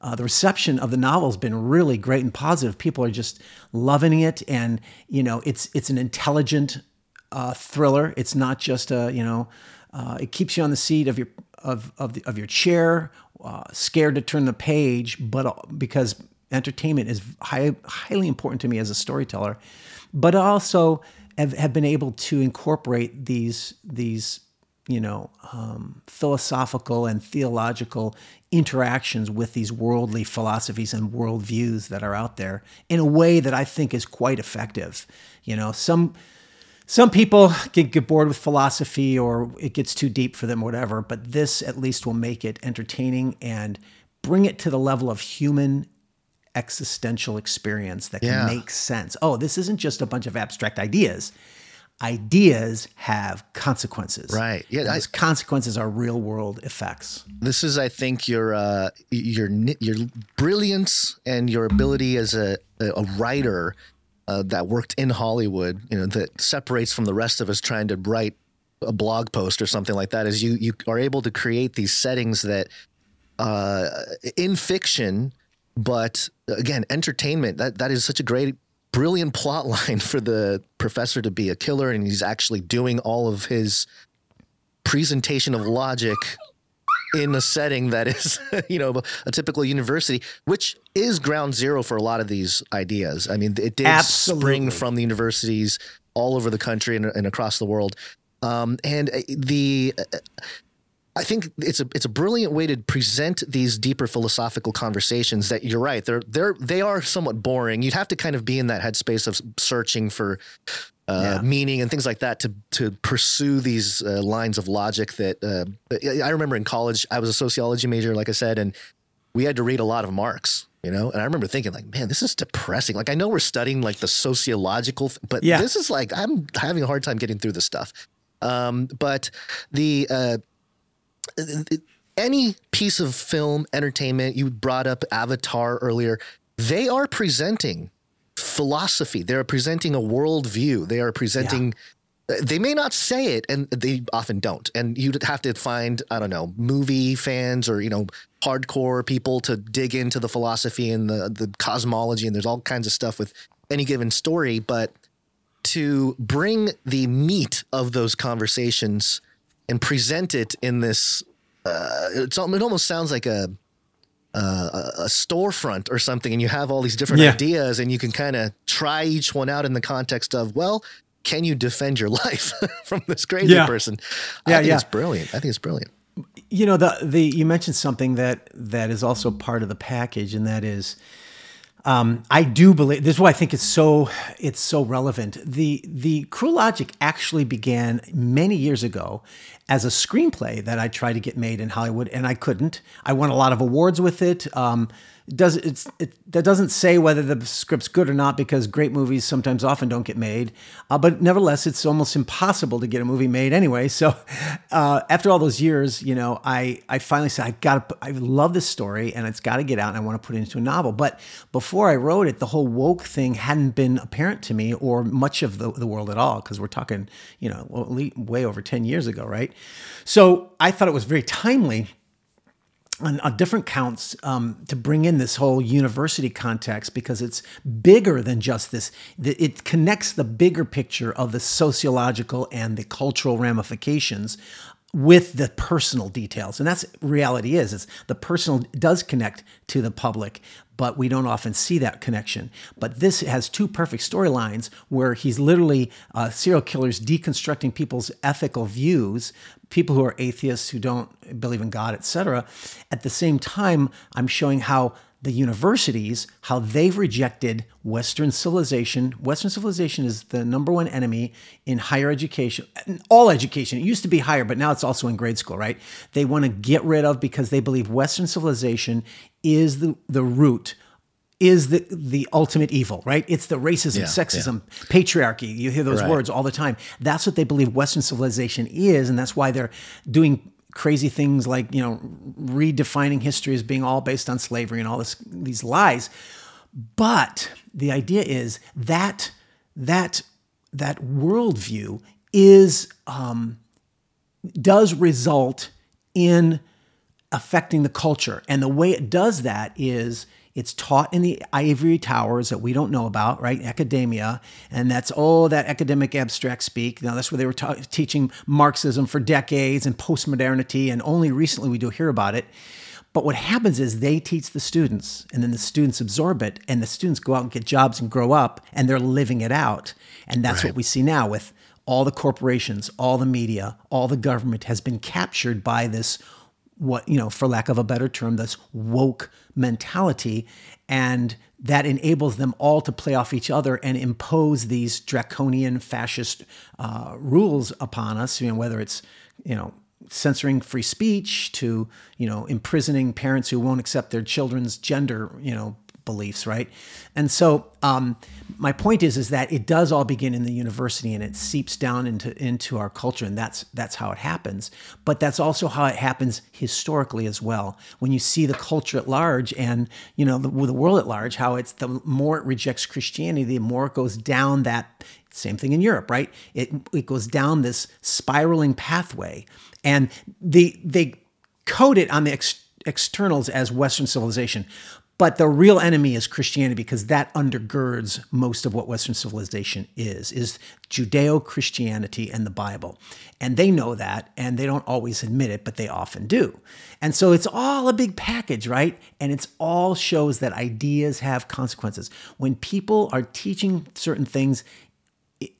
uh, the reception of the novel has been really great and positive. People are just loving it, and you know, it's it's an intelligent uh, thriller. It's not just a you know, uh, it keeps you on the seat of your of of, the, of your chair, uh, scared to turn the page, but uh, because entertainment is high, highly important to me as a storyteller, but also have, have been able to incorporate these these you know um, philosophical and theological interactions with these worldly philosophies and worldviews that are out there in a way that I think is quite effective. You know, some some people get, get bored with philosophy or it gets too deep for them, whatever. But this at least will make it entertaining and bring it to the level of human existential experience that Yeah. can make sense. Oh, this isn't just a bunch of abstract ideas. Ideas have consequences. Right. Yeah, And I- those consequences are real world effects. This is, I think, your uh, your your brilliance and your ability as a a writer uh, that worked in Hollywood. You know that separates from the rest of us trying to write a blog post or something like that. Is you you are able to create these settings that uh, in fiction, but again, entertainment. That that is such a great. Brilliant plot line for the professor to be a killer, and he's actually doing all of his presentation of logic in a setting that is, you know, a typical university, which is ground zero for a lot of these ideas. I mean, it did Absolutely. spring from the universities all over the country and, and across the world. Um, and uh, the, uh, I think it's a it's a brilliant way to present these deeper philosophical conversations. That you're right, they're they're they are somewhat boring. You'd have to kind of be in that headspace of searching for uh, Yeah. meaning and things like that to to pursue these uh, lines of logic that uh, I remember in college I was a sociology major like I said and we had to read a lot of Marx you know and I remember thinking like man this is depressing like I know we're studying like the sociological but Yeah. this is like I'm having a hard time getting through this stuff um, but the uh, any piece of film entertainment you brought up avatar earlier they are presenting philosophy. They're presenting a worldview. They are presenting uh, they may not say it and they often don't. And you'd have to find i don't know movie fans or you know hardcore people to dig into the philosophy and the the cosmology and there's all kinds of stuff with any given story. But to bring the meat of those conversations and present it in this uh, it's, it almost sounds like a uh, a storefront or something and you have all these different Yeah. ideas and you can kind of try each one out in the context of well can you defend your life from this crazy Yeah. person Yeah, i think yeah. it's brilliant i think it's brilliant You know, the the you mentioned something that that is also part of the package, and that is, um, I do believe this is why I think it's so it's so relevant. The the Cruel Logic actually began many years ago as a screenplay that I tried to get made in Hollywood, and I couldn't. I won a lot of awards with it. Um, does it's it that doesn't say whether the script's good or not because great movies sometimes often don't get made. Uh, but nevertheless it's almost impossible to get a movie made anyway. So uh, after all those years you know i i finally said i gotta i love this story and it's got to get out and i want to put it into a novel. But before i wrote it the whole woke thing hadn't been apparent to me or much of the, the world at all because we're talking you know way over 10 years ago right? So i thought it was very timely on, on different counts um, to bring in this whole university context because it's bigger than just this. It connects the bigger picture of the sociological and the cultural ramifications with the personal details and that's reality is it's the personal does connect to the public but we don't often see that connection but this has two perfect storylines where he's literally uh, serial killers deconstructing people's ethical views people who are atheists who don't believe in God, etc. At the same time, I'm showing how the universities, how they've rejected Western civilization. Western civilization is the number one enemy in higher education, all education. It used to be higher, but now it's also in grade school, right? They want to get rid of because they believe Western civilization is the, the root is the the ultimate evil, right? It's the racism, Yeah, sexism, patriarchy. You hear those Right. words all the time. That's what they believe Western civilization is, and that's why they're doing crazy things like you know redefining history as being all based on slavery and all this these lies. But the idea is that that that worldview is um, does result in affecting the culture. And the way it does that is it's taught in the ivory towers that we don't know about, right? Academia. And that's, oh, that academic abstract speak. Now, that's where they were ta- teaching Marxism for decades and postmodernity. And only recently we do hear about it. But what happens is they teach the students, and then the students absorb it, and the students go out and get jobs and grow up, and they're living it out. And that's right. what we see now with all the corporations, all the media, all the government has been captured by this what you know for lack of a better term this woke mentality and that enables them all to play off each other and impose these draconian fascist uh, rules upon us you know whether it's you know censoring free speech to you know imprisoning parents who won't accept their children's gender you know beliefs, right? And so um, my point is is that it does all begin in the university and it seeps down into into our culture, and that's that's how it happens. But that's also how it happens historically as well. When you see the culture at large and you know the, the world at large, how it's the more it rejects Christianity, the more it goes down that. Same thing in Europe, right? It it goes down this spiraling pathway, and they they code it on the ex- externals as Western civilization. But the real enemy is Christianity because that undergirds most of what Western civilization is, is Judeo-Christianity and the Bible. And they know that and they don't always admit it, but they often do. And so it's all a big package, right? And it's all shows that ideas have consequences. When people are teaching certain things,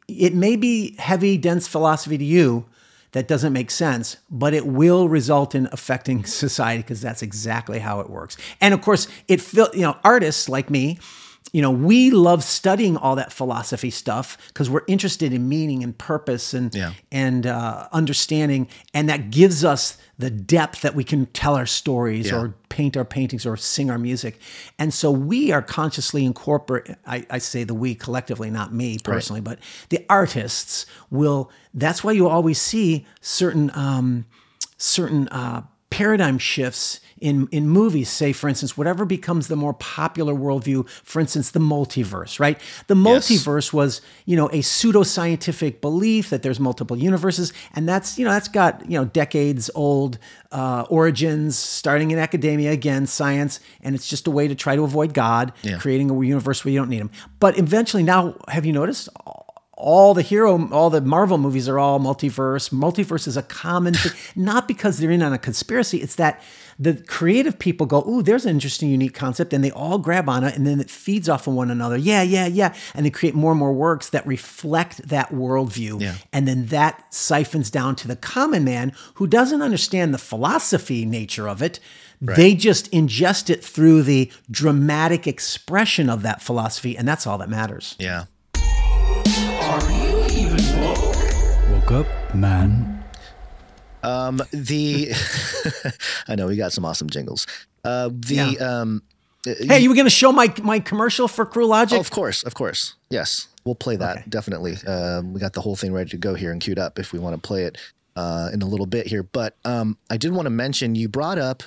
it, may be heavy, dense philosophy to you, that doesn't make sense, but it will result in affecting society because that's exactly how it works. And of course, it feel you know artists like me you know, we love studying all that philosophy stuff because we're interested in meaning and purpose and yeah. and uh, understanding, and that gives us the depth that we can tell our stories yeah. or paint our paintings or sing our music. And so we are consciously incorporate. I, I say the we collectively, not me personally, right. but the artists will. That's why you always see certain um, certain uh, paradigm shifts in, in movies, say, for instance, whatever becomes the more popular worldview, for instance, the multiverse, right? The multiverse yes. was, you know, a pseudoscientific belief that there's multiple universes. And that's, you know, that's got, you know, decades old uh, origins, starting in academia, again, science. And it's just a way to try to avoid God, yeah. creating a universe where you don't need him. But eventually, now, have you noticed? All the hero, all the Marvel movies are all multiverse. Multiverse is a common thing, not because they're in on a conspiracy. It's that the creative people go, "Ooh, there's an interesting, unique concept," and they all grab on it, and then it feeds off of one another. Yeah, yeah, yeah, and they create more and more works that reflect that worldview, yeah. and then that siphons down to the common man who doesn't understand the philosophy nature of it. Right. They just ingest it through the dramatic expression of that philosophy, and that's all that matters. Yeah. Up, man. Um, the I know we got some awesome jingles. Uh, the yeah. um, uh, hey, you were going to show my my commercial for Cruel Logic? Oh, of course, of course. Yes, we'll play that okay. definitely. Um, we got the whole thing ready to go here and queued up if we want to play it uh, in a little bit here. But um, I did want to mention you brought up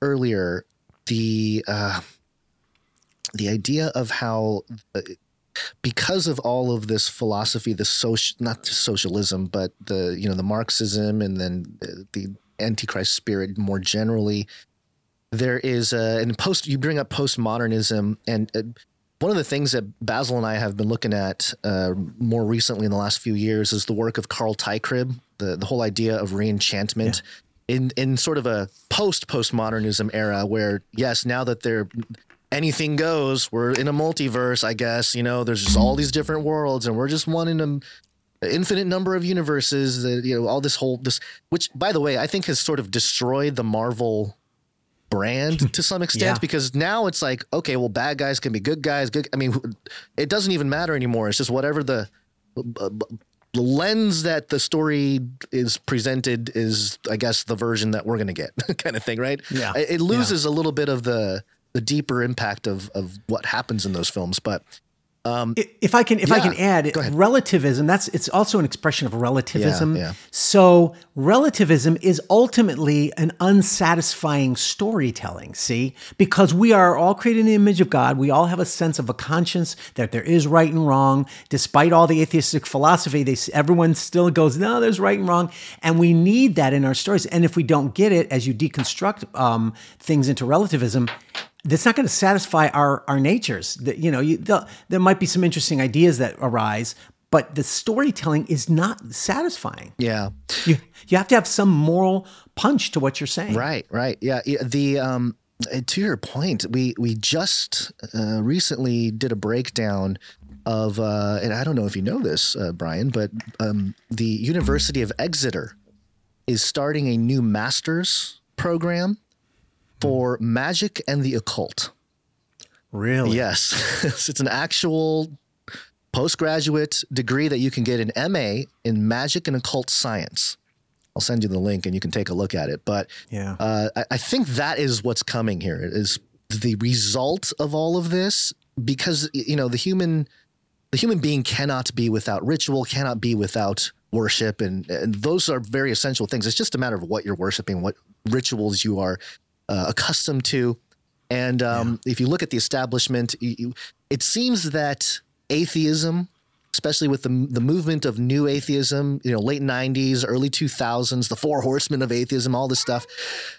earlier the uh, the idea of how uh, because of all of this philosophy, the social, not socialism, but the, you know, the Marxism and then the, the Antichrist spirit more generally, there is a, and post, you bring up postmodernism and uh, one of the things that Basil and I have been looking at uh, more recently in the last few years is the work of Carl Teichrib, the, the whole idea of reenchantment. Yeah in in sort of a post postmodernism era where yes now that they're anything goes. We're in a multiverse, I guess. You know, there's just all these different worlds, and we're just one in an infinite number of universes. That you know, all this whole this, which by the way, I think has sort of destroyed the Marvel brand to some extent yeah. because now it's like okay well bad guys can be good guys good i mean it doesn't even matter anymore it's just whatever the the lens that the story is presented is i guess the version that we're going to get kind of thing right yeah it loses yeah. a little bit of the the deeper impact of of what happens in those films. But I- if I can, if I can add, relativism. That's it's also an expression of relativism. Yeah, yeah. So relativism is ultimately an unsatisfying storytelling. See, because we are all created in the image of God. We all have a sense of a conscience that there is right and wrong. Despite all the atheistic philosophy, they everyone still goes, no, there's right and wrong, and we need that in our stories. And if we don't get it, as you deconstruct um, things into relativism, that's not going to satisfy our our natures. That you know, you, the, there might be some interesting ideas that arise, but the storytelling is not satisfying. Yeah. You you have to have some moral punch to what you're saying. Right, right. Yeah, the um uh, to your point, we we just uh, recently did a breakdown of uh and I don't know if you know this, uh, Brian, but um the University of Exeter is starting a new masters program for magic and the occult. Really? Yes. it's an actual postgraduate degree that you can get an MA in magic and occult science. I'll send you the link and you can take a look at it. But Yeah. uh, I, I think that is what's coming here is the result of all of this because you know the human the human being cannot be without ritual, cannot be without worship, and, and those are very essential things. It's just a matter of what you're worshiping, what rituals you are uh, accustomed to. And um, if you look at the establishment, you, you, it seems that atheism, especially with the the movement of new atheism, you know, late '90s, early 2000s, the Four Horsemen of atheism, all this stuff,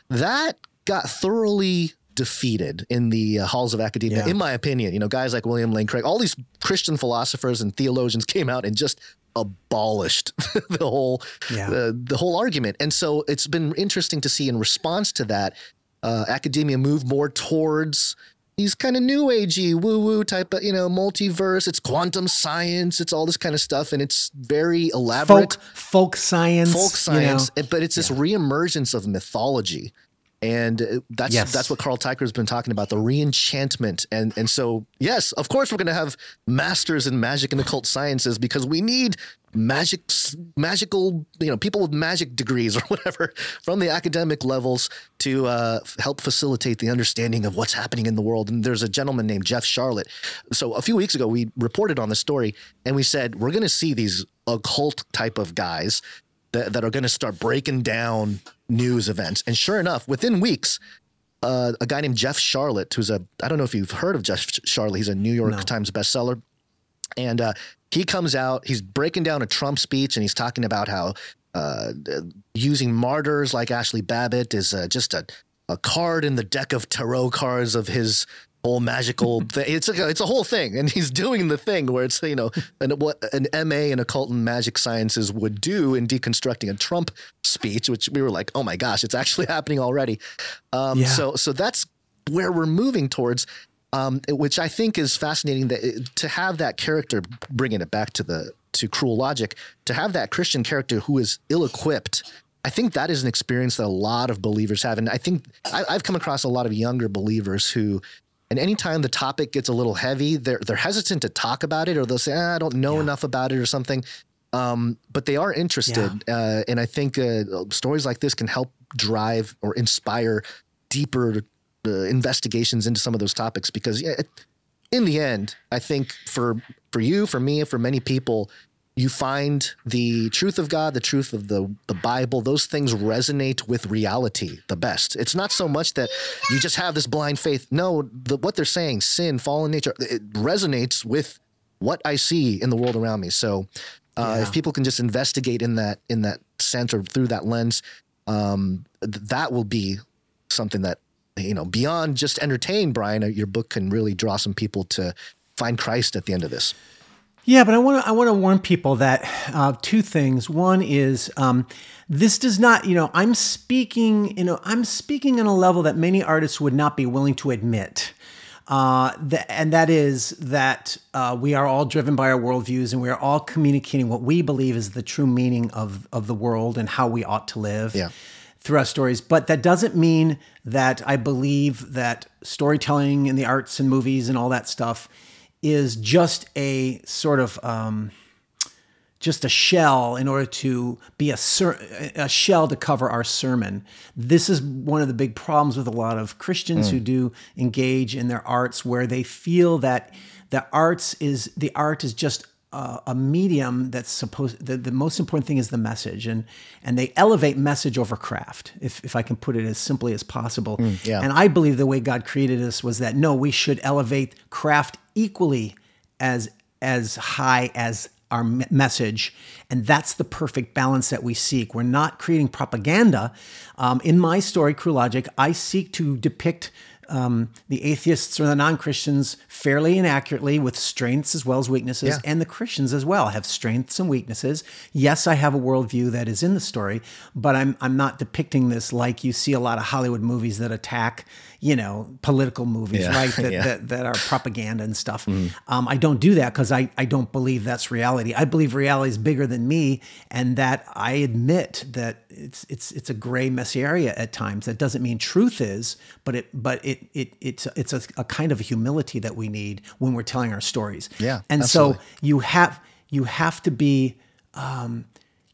that got thoroughly defeated in the uh, halls of academia, Yeah. in my opinion. You know, guys like William Lane Craig, all these Christian philosophers and theologians came out and just abolished the whole Yeah. the, the whole argument. And so it's been interesting to see in response to that, uh, academia move more towards these kind of new agey woo woo type of you know multiverse. It's quantum science. It's all this kind of stuff, and it's very elaborate Folk folk science. folk you know. science, but it's this reemergence of mythology. And uh, that's Yes. that's what Carl Teichrib has been talking about the reenchantment and and so yes of course we're going to have masters in magic and occult sciences because we need magic magical you know people with magic degrees or whatever from the academic levels to uh, help facilitate the understanding of what's happening in the world and there's a gentleman named Jeff Sharlet so a few weeks ago we reported on the story and we said we're going to see these occult type of guys that, that are going to start breaking down news events. And sure enough, within weeks, uh, a guy named Jeff Sharlet, who's a, I don't know if you've heard of Jeff Sharlet, he's a New York Times bestseller. And uh, he comes out, he's breaking down a Trump speech and he's talking about how uh, using martyrs like Ashley Babbitt is uh, just a, a card in the deck of tarot cards of his whole magical thing. It's like a, it's a whole thing, and he's doing the thing where it's you know an, what an MA in occult and magic sciences would do in deconstructing a Trump speech, which we were like, oh my gosh, it's actually happening already. Um, Yeah. So so that's where we're moving towards. Um, which I think is fascinating that it- to have that character, bringing it back to the to cruel logic, to have that Christian character who is ill-equipped. I think that is an experience that a lot of believers have, and I think I, I've come across a lot of younger believers who, and anytime the topic gets a little heavy, they're they're hesitant to talk about it, or they'll say, ah, "I don't know enough about it," or something. Um, but they are interested, uh, and I think uh, stories like this can help drive or inspire deeper uh, investigations into some of those topics. Because yeah, it- in the end, I think for for you, for me, for many people, you find the truth of God, the truth of the the Bible. Those things resonate with reality the best. It's not so much that you just have this blind faith. No, the, what they're saying, sin, fallen nature, it resonates with what I see in the world around me. So, uh, if people can just investigate in that in that sense or through that lens, um, th- that will be something that you know beyond just entertain. Brian, uh, your book can really draw some people to find Christ at the end of this. Yeah, but I want to I want to warn people that uh, two things. One is um, this does not, you know, I'm speaking, you know, I'm speaking on a level that many artists would not be willing to admit. Uh, th- and that is that uh, we are all driven by our worldviews and we are all communicating what we believe is the true meaning of, of the world and how we ought to live Yeah. Through our stories. But that doesn't mean that I believe that storytelling in the arts and movies and all that stuff is just a sort of um, just a shell in order to be a, ser- a shell to cover our sermon. This is one of the big problems with a lot of Christians who do engage in their arts, where they feel that the arts is the art is just a, a medium that's supposed. The, the most important thing is the message, and and they elevate message over craft, if if I can put it as simply as possible. yeah. And I believe the way God created us was that no, we should elevate craft equally as as high as our message, and that's the perfect balance that we seek. We're not creating propaganda. Um, in my story, Cruel Logic, I seek to depict um, the atheists or the non-Christians fairly and accurately, with strengths as well as weaknesses, Yeah. and the Christians as well have strengths and weaknesses. Yes, I have a worldview that is in the story, but I'm I'm not depicting this like you see a lot of Hollywood movies that attack, you know, political movies, Yeah, right? That, yeah. that that are propaganda and stuff. Um, I don't do that because I I don't believe that's reality. I believe reality is bigger than me, and that I admit that it's it's it's a gray, messy area at times. That doesn't mean truth is, but it but it it it's it's a, a kind of humility that we need when we're telling our stories. Yeah, and absolutely. so you have you have to be um,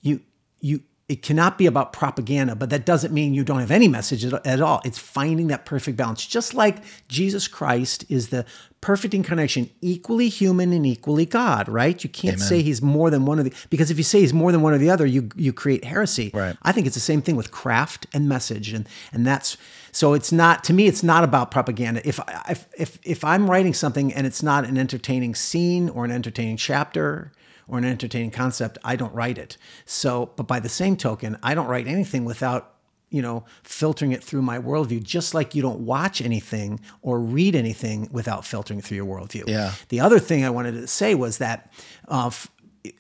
you you it cannot be about propaganda but that doesn't mean you don't have any message at, at all. It's finding that perfect balance. Just like jesus christ is the perfect incarnation equally human and equally god right? You can't say he's more than one of the because if you say he's more than one or the other you you create heresy. Right. i think it's the same thing with craft and message and and that's so it's not to me it's not about propaganda. If I- if if, if i'm writing something and it's not an entertaining scene or an entertaining chapter or an entertaining concept, I don't write it. So, but by the same token, I don't write anything without, you know, filtering it through my worldview, just like you don't watch anything or read anything without filtering through your worldview. Yeah. The other thing I wanted to say was that, uh,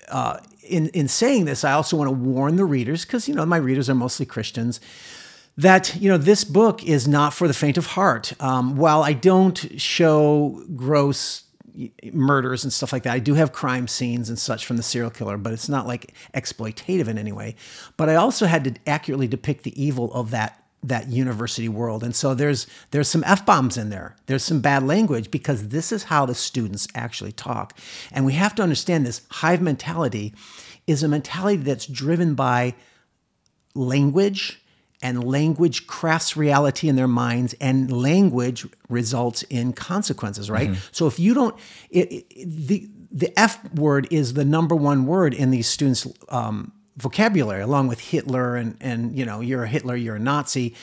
uh, in in saying this, I also want to warn the readers because you know my readers are mostly Christians that you know this book is not for the faint of heart. Um, while I don't show gross murders and stuff like that, I do have crime scenes and such from the serial killer, but it's not like exploitative in any way. But I also had to accurately depict the evil of that that university world, and so there's there's some f bombs in there. There's some bad language because this is how the students actually talk, and we have to understand this hive mentality is a mentality that's driven by language and language crafts reality in their minds and language results in consequences right? So if you don't it, it- the the f word is the number one word in these students um, vocabulary along with hitler and and you know you're a hitler you're a nazi.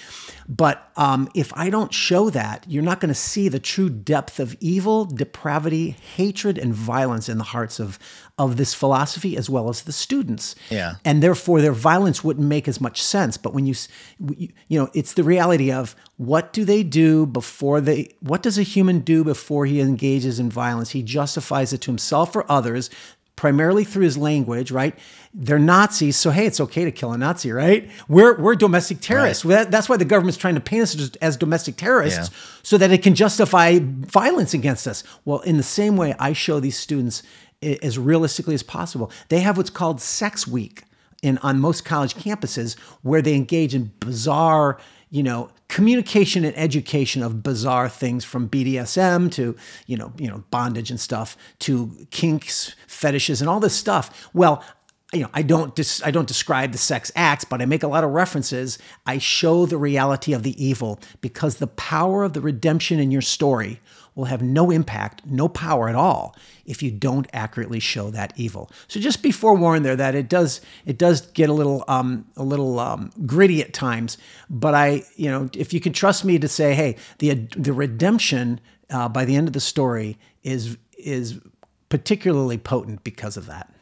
But um, if i don't show that you're not going to see the true depth of evil depravity hatred and violence in the hearts of of this philosophy as well as the students. Yeah. and therefore their violence wouldn't make as much sense. But when you you you know it's the reality of what do they do before they what does a human do before he engages in violence? He justifies it to himself or others primarily through his language right they're nazis so hey it's okay to kill a nazi right we're we're domestic terrorists That- that's why the government's trying to paint us as, as domestic terrorists Yeah. so that it can justify violence against us. Well, in the same way, I show these students as realistically as possible. They have what's called Sex Week in on most college campuses, where they engage in bizarre, you know, communication and education of bizarre things from BDSM to you know, you know, bondage and stuff to kinks, fetishes, and all this stuff. Well, you know, I don't dis- I don't describe the sex acts, but I make a lot of references. I show the reality of the evil because the power of the redemption in your story will have no impact, no power at all if you don't accurately show that evil. So just be forewarned there that it does it does get a little um, a little um, gritty at times. But I you know if you can trust me to say, hey, the the redemption uh, by the end of the story is is particularly potent because of that.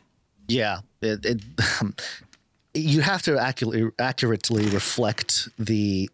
Yeah, it, it, you have to accurately accurately reflect the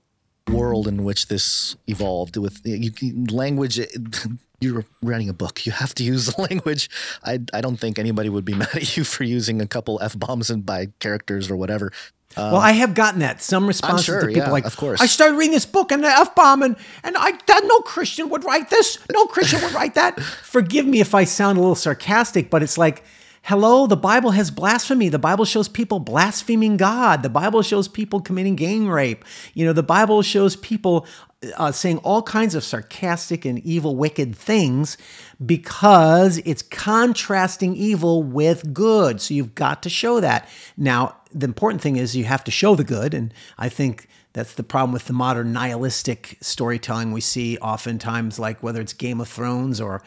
world in which this evolved. With you, language, you're writing a book. You have to use the language. I I don't think anybody would be mad at you for using a couple f bombs and by characters or whatever. Um, well, I have gotten that. Some responses sure, to people yeah, like, of course. I started reading this book and the F bomb, and, and I that no Christian would write this. No Christian would write that. Forgive me if I sound a little sarcastic, but it's like, Hello, the Bible has blasphemy. The Bible shows people blaspheming God. The Bible shows people committing gang rape. You know, the Bible shows people uh, saying all kinds of sarcastic and evil, wicked things because it's contrasting evil with good. So you've got to show that. Now, the important thing is you have to show the good. And I think that's the problem with the modern nihilistic storytelling we see oftentimes, like whether it's Game of Thrones or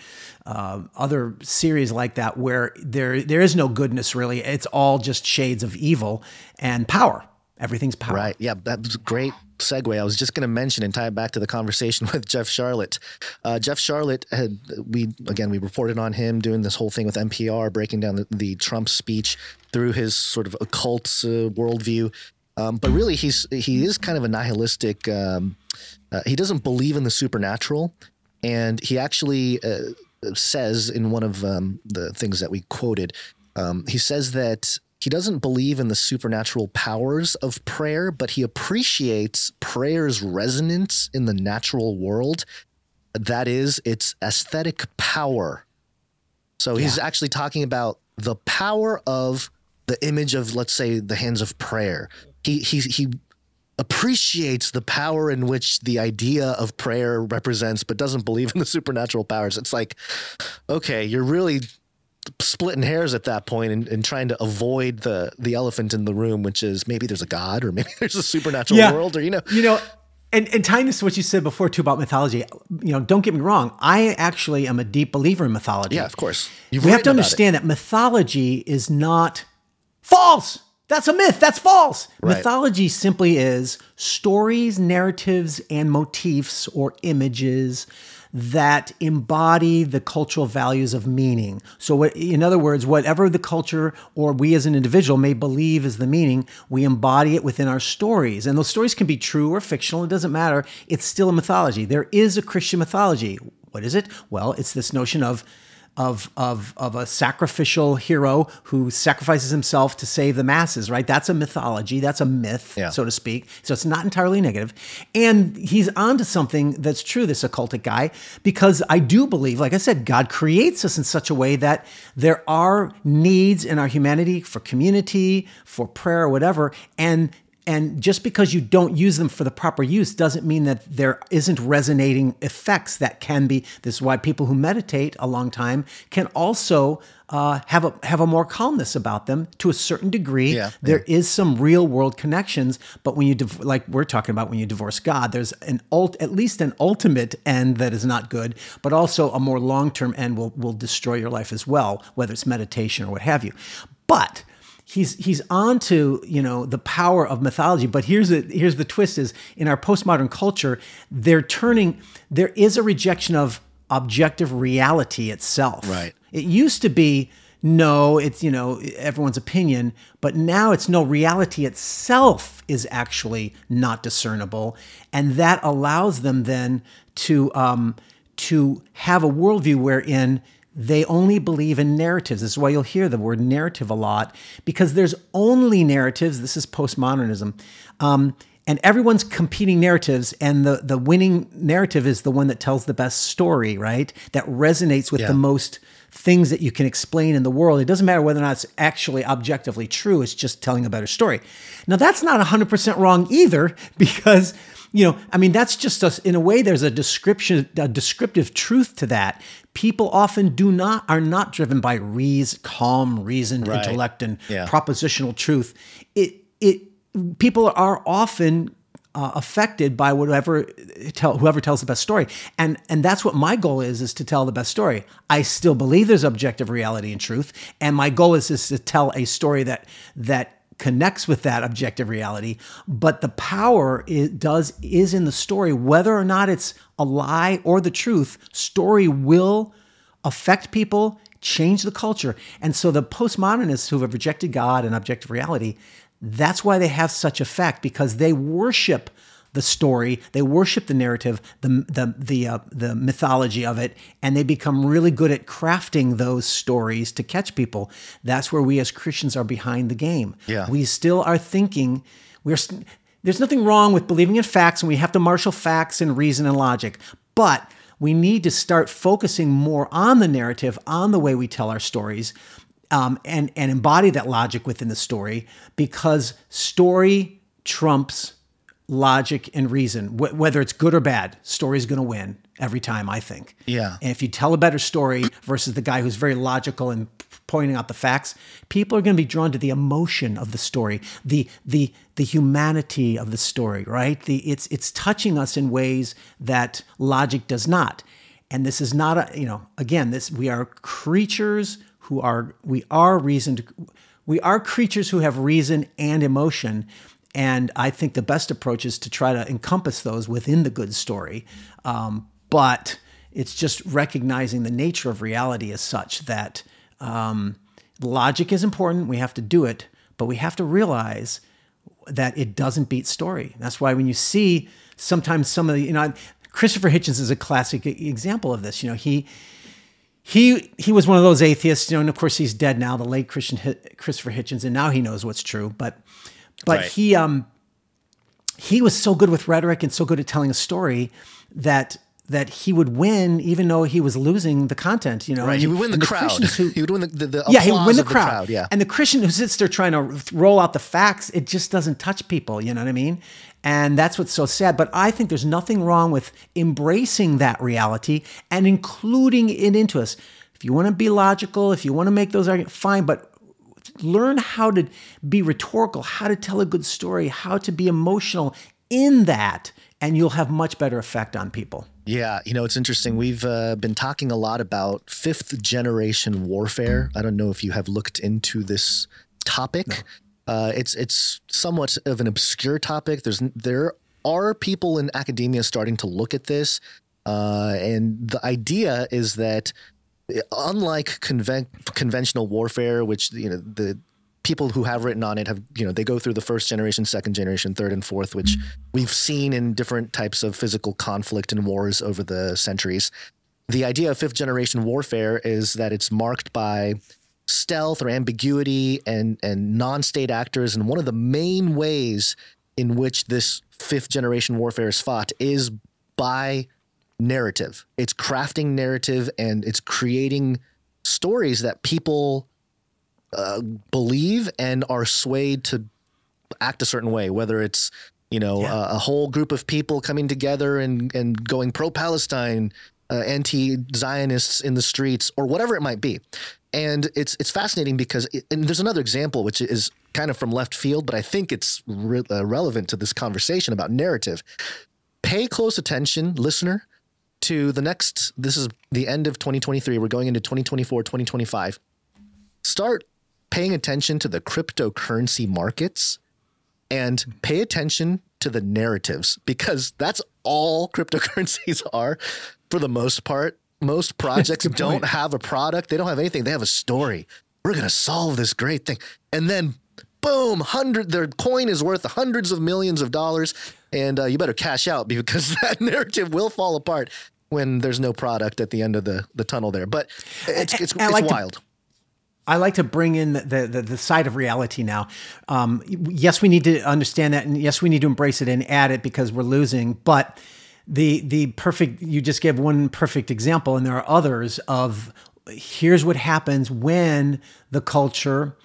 uh, other series like that, where there there is no goodness really. It's all just shades of evil and power. Everything's power. Right. Yeah, that was a great segue. I was just going to mention and tie it back to the conversation with Jeff Sharlet. Uh, Jeff Sharlet had we again we reported on him doing this whole thing with NPR, breaking down the, the Trump speech through his sort of occult uh, worldview. Um, but really, he's he is kind of a nihilistic. Um, uh, he doesn't believe in the supernatural, and he actually uh, says in one of um, the things that we quoted, um, he says that he doesn't believe in the supernatural powers of prayer, but he appreciates prayer's resonance in the natural world. That is, its aesthetic power. So he's Yeah. actually talking about the power of the image of, let's say, the hands of prayer. He he he appreciates the power in which the idea of prayer represents, but doesn't believe in the supernatural powers. It's like, okay, you're really splitting hairs at that point and, and trying to avoid the the elephant in the room, which is maybe there's a god or maybe there's a supernatural world or you know. you know and, and tying this to what you said before too about mythology you know don't get me wrong i actually am a deep believer in mythology Yeah, of course. You've we have to it. understand that mythology is not false that's a myth that's false Right. mythology simply is stories narratives and motifs or images that embody the cultural values of meaning. So, what, in other words, whatever the culture or we as an individual may believe is the meaning, we embody it within our stories. And those stories can be true or fictional, it doesn't matter. It's still a mythology. There is a Christian mythology. What is it? Well, it's this notion of of of of a sacrificial hero who sacrifices himself to save the masses, right? That's a mythology, that's a myth, Yeah. so to speak. So it's not entirely negative. And he's onto something that's true, this occultic guy, because I do believe, like I said, God creates us in such a way that there are needs in our humanity for community, for prayer, whatever. And and just because you don't use them for the proper use doesn't mean that there isn't resonating effects that can be. This is why people who meditate a long time can also uh, have a have a more calmness about them to a certain degree. Yeah, There is some real world connections, but when you div- like we're talking about when you divorce God, there's an ult- at least an ultimate end that is not good, but also a more long term end will will destroy your life as well, whether it's meditation or what have you. But he's he's on to you know the power of mythology. But here's the here's the twist is in our postmodern culture they're turning there is a rejection of objective reality itself. Right. it used to be no it's you know everyone's opinion but now it's no reality itself is actually not discernible. And that allows them then to um to have a worldview wherein they only believe in narratives. This is why you'll hear the word narrative a lot, because there's only narratives. This is postmodernism. Um, and everyone's competing narratives, and the, the winning narrative is the one that tells the best story, right? That resonates with Yeah. the most things that you can explain in the world. It doesn't matter whether or not it's actually objectively true, it's just telling a better story. Now, that's not 100% wrong either, because you know, I mean, that's just a, in a way. There's a description, a descriptive truth to that. People often do not are not driven by reason, calm, reasoned Right. intellect and Yeah. propositional truth. It it people are often uh, affected by whatever tell whoever tells the best story, and and that's what my goal is is to tell the best story. I still believe there's objective reality and truth, and my goal is is to tell a story that that connects with that objective reality but the power it does is in the story. Whether or not it's a lie or the truth story will affect people change the culture. And so the postmodernists who have rejected god and objective reality that's why they have such effect because they worship the story, they worship the narrative, the the the uh, the mythology of it, and they become really good at crafting those stories to catch people. That's where we as Christians are behind the game. Yeah. we still are thinking we're. There's nothing wrong with believing in facts, and we have to marshal facts and reason and logic, but we need to start focusing more on the narrative, on the way we tell our stories, um, and and embody that logic within the story because story trumps logic and reason. Wh- whether it's good or bad, story's going to win every time. I think. Yeah. And if you tell a better story versus the guy who's very logical and pointing out the facts, people are going to be drawn to the emotion of the story, the the the humanity of the story, right? The it's it's touching us in ways that logic does not. And this is not a, you know, again, this we are creatures who are we are reasoned we are creatures who have reason and emotion. And I think the best approach is to try to encompass those within the good story. Um, but it's just recognizing the nature of reality as such that um, logic is important. We have to do it, but we have to realize that it doesn't beat story. That's why when you see sometimes some of the, you know, Christopher Hitchens is a classic example of this. You know, he he he was one of those atheists, you know, and of course he's dead now, the late Christian Christopher Hitchens, and now he knows what's true. But but Right. he um he was so good with rhetoric and so good at telling a story that that he would win even though he was losing the content. You know, Right. And- He would win the and crowd. Who- he would win the, the, the yeah, he would win the applause crowd. Yeah. And the Christian who sits there trying to roll out the facts, it just doesn't touch people. You know what I mean? And that's what's so sad. But I think there's nothing wrong with embracing that reality and including it into us. If you want to be logical, if you want to make those arguments, fine. But learn how to be rhetorical, how to tell a good story, how to be emotional in that, and you'll have much better effect on people. Yeah, you know, it's interesting. We've uh, been talking a lot about fifth generation warfare. I don't know if you have looked into this topic. Uh, it's it's somewhat of an obscure topic. There's there are people in academia starting to look at this, uh, and the idea is that unlike conven- conventional warfare, which you know the people who have written on it have you know they go through the first generation, second generation, third and fourth, which we've seen in different types of physical conflict and wars over the centuries. The idea of fifth generation warfare is that it's marked by stealth or ambiguity and and non-state actors and one of the main ways in which this fifth generation warfare is fought is by narrative. It's crafting narrative and it's creating stories that people uh, believe and are swayed to act a certain way, whether it's you know a, a whole group of people coming together and and going pro Palestine, uh, anti Zionists in the streets, or whatever it might be. And it's it's fascinating because it, and there's another example which is kind of from left field, but I think it's re- uh, relevant to this conversation about narrative. Pay close attention, listener, to the next. This is the end of 2023. We're going into 2024, 2025 start paying attention to the cryptocurrency markets and pay attention to the narratives because that's all cryptocurrencies are for the most part. Most projects don't point. have a product, they don't have anything, they have a story. We're going to solve this great thing. And then boom, hundred their coin is worth hundreds of millions of dollars and uh, you better cash out because that narrative will fall apart when there's no product at the end of the, the tunnel there. But it's it's, And I it's like to- wild. I like to bring in the, the, the, the side of reality now. Um, yes, we need to understand that, and yes, we need to embrace it and add it because we're losing. But the the perfect you just gave one perfect example, and there are others of here's what happens when the culture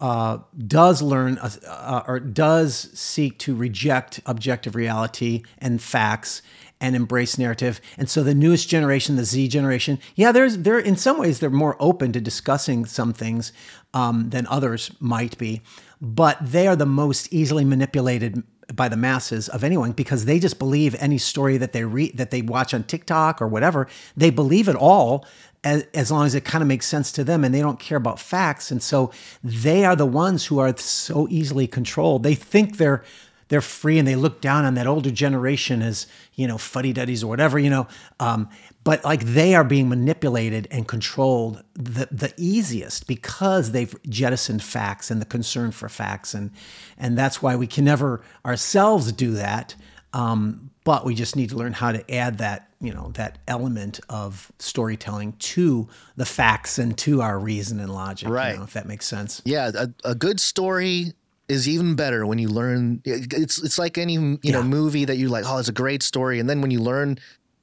uh, does learn uh, uh, or does seek to reject objective reality and facts and embrace narrative. And so the newest generation, the Z generation, yeah, there's they're in some ways they're more open to discussing some things um, than others might be, but they are the most easily manipulated by the masses of anyone because they just believe any story that they read that they watch on TikTok or whatever, they believe it all as, as long as it kind of makes sense to them and they don't care about facts. And so they are the ones who are so easily controlled. They think they're they're free and they look down on that older generation as, you know, fuddy duddies or whatever, you know. Um, but like they are being manipulated and controlled the, the easiest because they've jettisoned facts and the concern for facts. And, and that's why we can never ourselves do that. Um, but we just need to learn how to add that, you know, that element of storytelling to the facts and to our reason and logic, you Right. know, if that makes sense. Yeah, a, a good story is even better when you learn. It's it's like any you know movie that you like. Oh, it's a great story, and then when you learn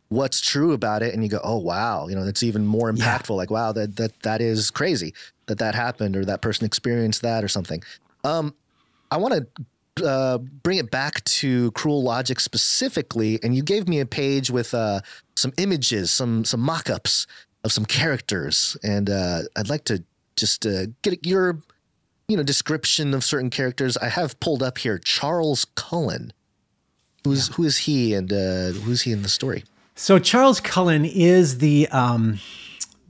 what's true about it, and you go, oh wow, you know, that's even more Yeah. impactful. Like wow, that that that is crazy. that that happened or that person experienced that or something. Um, I want to uh, bring it back to Cruel Logic specifically, and you gave me a page with uh, some images, some some mock-ups of some characters, and uh, I'd like to just uh, get your you know description of certain characters. I have pulled up here Charles Cullen. Who's who is he, and uh, who's he in the story? So Charles Cullen is the um,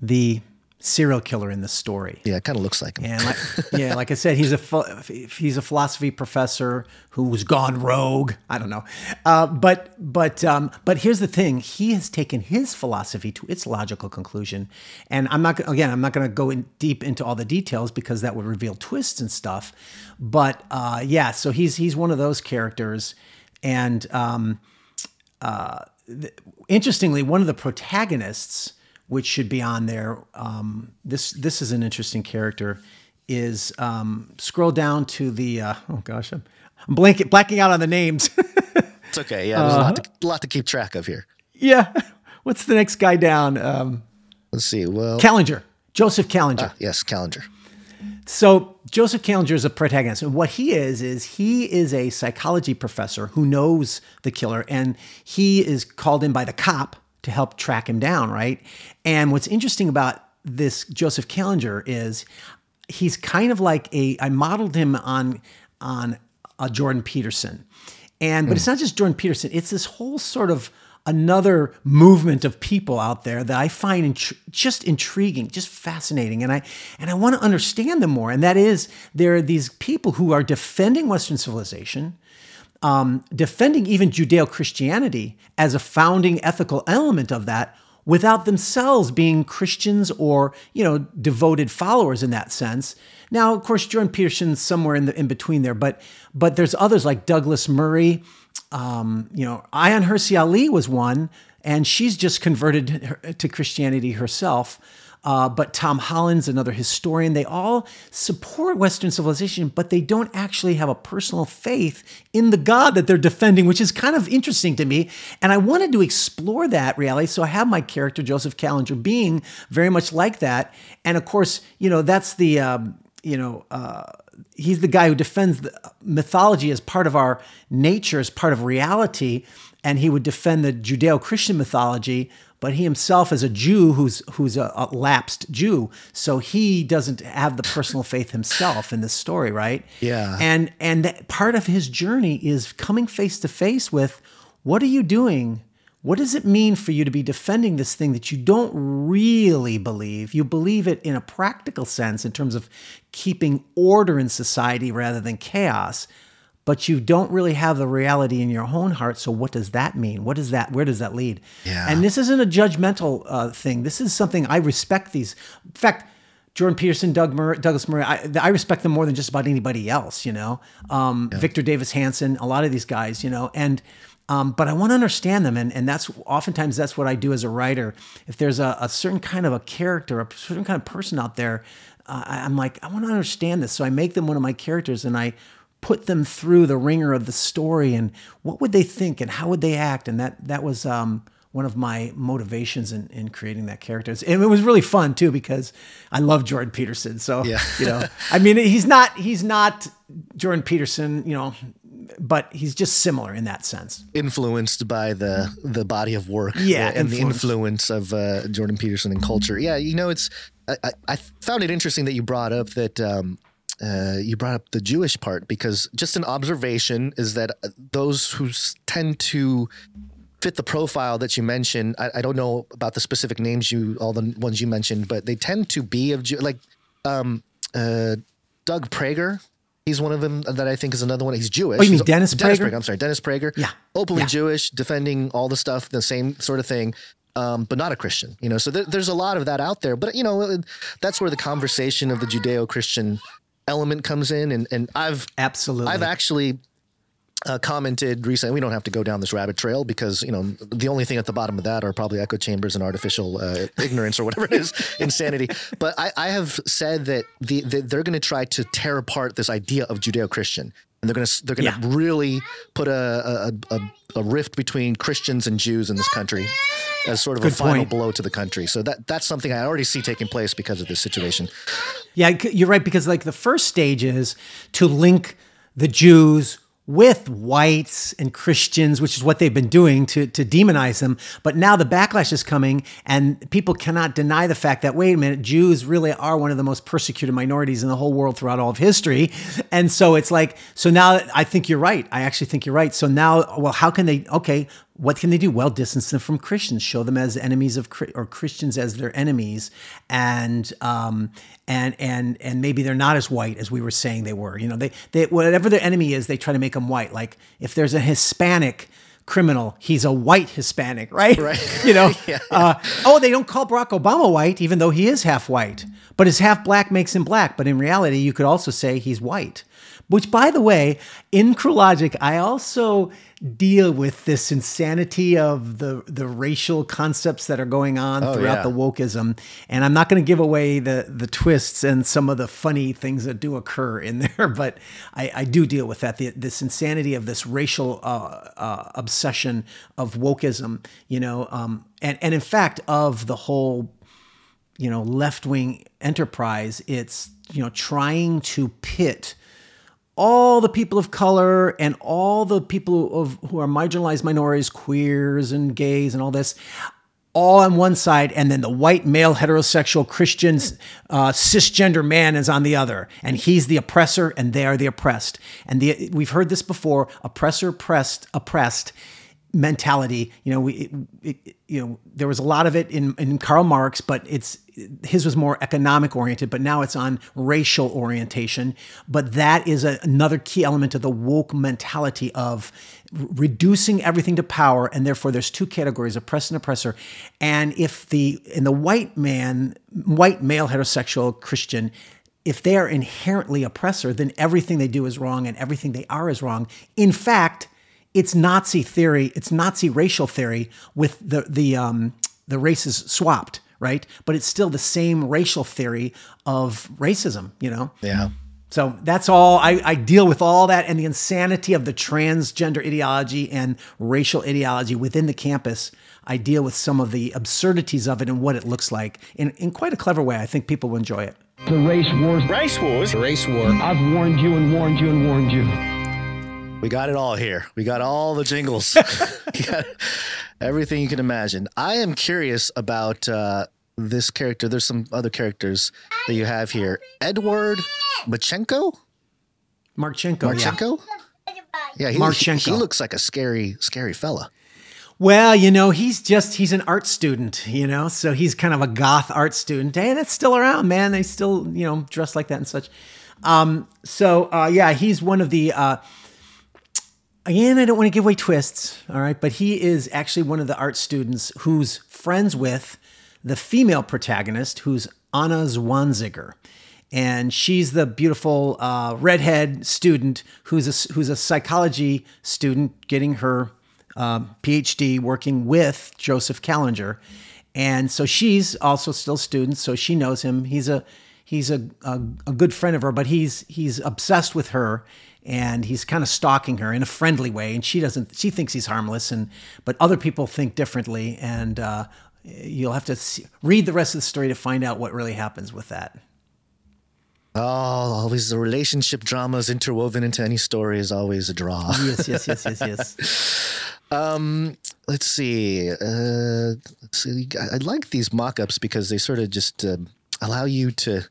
the serial killer in the story. Yeah, it kind of looks like him. And like, yeah, like I said, he's a ph- he's a philosophy professor who's gone rogue. I don't know, uh, but but um, but here's the thing: he has taken his philosophy to its logical conclusion. And I'm not again, I'm not going to go in deep into all the details because that would reveal twists and stuff. But uh, yeah, so he's he's one of those characters, and um, uh, th- interestingly, one of the protagonists which should be on there. Um, this this is an interesting character. Is um, scroll down to the uh, oh gosh, I'm, I'm blanking blacking out on the names. it's okay. Yeah, there's uh, a, lot to, a lot to keep track of here. Yeah, what's the next guy down? Um, Let's see. Well, Kallinger, Joseph Kallinger. Ah, yes, Kallinger. So Joseph Kallinger is a protagonist, and what he is is he is a psychology professor who knows the killer, and he is called in by the cop to help track him down, right? And what's interesting about this Joseph Kallinger is he's kind of like a I modeled him on on a Jordan Peterson. And but mm. it's not just Jordan Peterson, it's this whole sort of another movement of people out there that I find just intriguing, just fascinating, and I and I want to understand them more. And that is, there are these people who are defending Western civilization, um, defending even Judeo Christianity as a founding ethical element of that without themselves being Christians or, you know, devoted followers in that sense. Now, of course, Jordan Peterson's somewhere in the in between there, but but there's others like Douglas Murray. Um, you know, Ayaan Hirsi Ali was one, and she's just converted to Christianity herself. Uh, but Tom Holland's another historian. They all support Western civilization, but they don't actually have a personal faith in the God that they're defending, which is kind of interesting to me. And I wanted to explore that reality. So I have my character, Joseph Kallinger, being very much like that. And of course, you know, that's the, um, you know, uh, he's the guy who defends mythology as part of our nature, as part of reality. And he would defend the Judeo Christian mythology but he himself is a Jew who's who's a, a, lapsed Jew, so he doesn't have the personal faith himself in this story, right? Yeah. And and part of his journey is coming face to face with what are you doing? What does it mean for you to be defending this thing that you don't really believe? You believe it in a practical sense in terms of keeping order in society rather than chaos but you don't really have the reality in your own heart. So what does that mean? What does that? Where does that lead? Yeah. And this isn't a judgmental uh, thing. This is something I respect. These, in fact. Jordan Peterson, Doug Murray, Douglas Murray, I, I, respect them more than just about anybody else, you know. Um, yeah. Victor Davis Hanson, a lot of these guys, you know, and um, but I want to understand them, and and that's oftentimes that's what I do as a writer. If there's a, a certain kind of a character, a certain kind of person out there, uh, I, I'm like, I want to understand this, so I make them one of my characters, and I put them through the wringer of the story and what would they think and how would they act? And that that was um, one of my motivations in, in creating that character. And it was really fun too because i love jordan peterson so yeah. you know. I mean he's not he's not jordan peterson you know but he's just similar in that sense. Influenced by the the body of work yeah and the influence of uh, jordan peterson and culture. Yeah you know it's I, I, found it interesting that you brought up that um, uh, you brought up the Jewish part because just an observation is that uh, those who tend to fit the profile that you mentioned, I, I, don't know about the specific names you, all the ones you mentioned, but they tend to be of Jew, like um, uh, Doug Prager. He's one of them that I think is another one. He's Jewish. Oh, you mean Dennis, Dennis Prager? Prager? I'm sorry, Dennis Prager. Yeah, openly yeah. Jewish, defending all the stuff, the same sort of thing. Um, but not a Christian, you know. So there, there's a lot of that out there. But you know, that's where the conversation of the Judeo-Christian element comes in, and and I've absolutely I've actually uh, commented recently. We don't have to go down this rabbit trail because you know the only thing at the bottom of that are probably echo chambers and artificial uh, ignorance or whatever it is, insanity. But I, I have said that the, the they're going to try to tear apart this idea of Judeo-Christian, and they're going to they're to yeah. really put a, a, a, a rift between Christians and Jews in this country as sort of Good a final point. blow to the country. So that that's something I already see taking place because of this situation. Yeah, you're right because like the first stage is to link the Jews with whites and Christians, which is what they've been doing to to demonize them. But now the backlash is coming, and people cannot deny the fact that wait a minute, Jews really are one of the most persecuted minorities in the whole world throughout all of history. And so it's like, so now I think you're right. I actually think you're right. So now, well, how can they? Okay, what can they do? Well, distance them from Christians, show them as enemies of or Christians as their enemies, and um, and and and maybe they're not as white as we were saying they were. You know, they they whatever their enemy is, they try to make them white. Like if there's a Hispanic criminal, he's a white Hispanic, right? Right. you know. Uh, oh, they don't call Barack Obama white, even though he is half white, but his half black makes him black. But in reality, you could also say he's white. Which, by the way, in Cruel Logic, I also deal with this insanity of the the racial concepts that are going on throughout yeah. the wokeism. And I'm not going to give away the the twists and some of the funny things that do occur in there, but I, I do deal with that. The, this insanity of this racial uh, uh, obsession of wokeism, you know, um, and and in fact of the whole you know left wing enterprise. It's you know trying to pit all the people of color and all the people of who are marginalized minorities, queers and gays and all this, all on one side, and then the white male heterosexual Christian uh, cisgender man is on the other, and he's the oppressor, and they are the oppressed. And the, we've heard this before: oppressor, oppressed, oppressed mentality. You know, we, it, it, you know, there was a lot of it in, in Karl Marx, but it's his was more economic oriented. But now it's on racial orientation. But that is a, another key element of the woke mentality of reducing everything to power, and therefore there's two categories: oppressed and oppressor. And if the in the white man, white male heterosexual Christian if they are inherently oppressor, then everything they do is wrong and everything they are is wrong. In fact, it's Nazi theory, it's Nazi racial theory with the the um, the races swapped, right? But it's still the same racial theory of racism, you know. Yeah. So that's all I, I deal with all that and the insanity of the transgender ideology and racial ideology within the campus. I deal with some of the absurdities of it and what it looks like in, in quite a clever way. I think people will enjoy it. The race wars. Race wars. The race war. I've warned you and warned you and warned you. We got it all here. We got all the jingles. Everything you can imagine. I am curious about uh, this character. There's some other characters that you have here. Edward Machenko? Marchenko. Yeah. Marchenko? Yeah, he, Marchenko. he looks like a scary, scary fella. Well, you know, he's just he's an art student, you know, so he's kind of a goth art student. Hey, that's still around, man. They still, you know, dress like that and such. Um, so uh, yeah, he's one of the uh, again, I don't want to give away twists, all right, but he is actually one of the art students who's friends with the female protagonist, who's Anna Zwanziger. And she's the beautiful uh, redhead student who's a, who's a psychology student getting her um, PhD working with Joseph Kallinger. And so she's also still a student, so she knows him. He's a he's a, a, a good friend of her, but he's he's obsessed with her and he's kind of stalking her in a friendly way. And she doesn't she thinks he's harmless, and but other people think differently. And uh, you'll have to see, read the rest of the story to find out what really happens with that. Oh, always the relationship dramas interwoven into any story is always a draw. Yes, yes, yes, yes, yes. Um, let's see. Uh, let's see. I, I like these mock-ups because they sort of just uh, allow you to.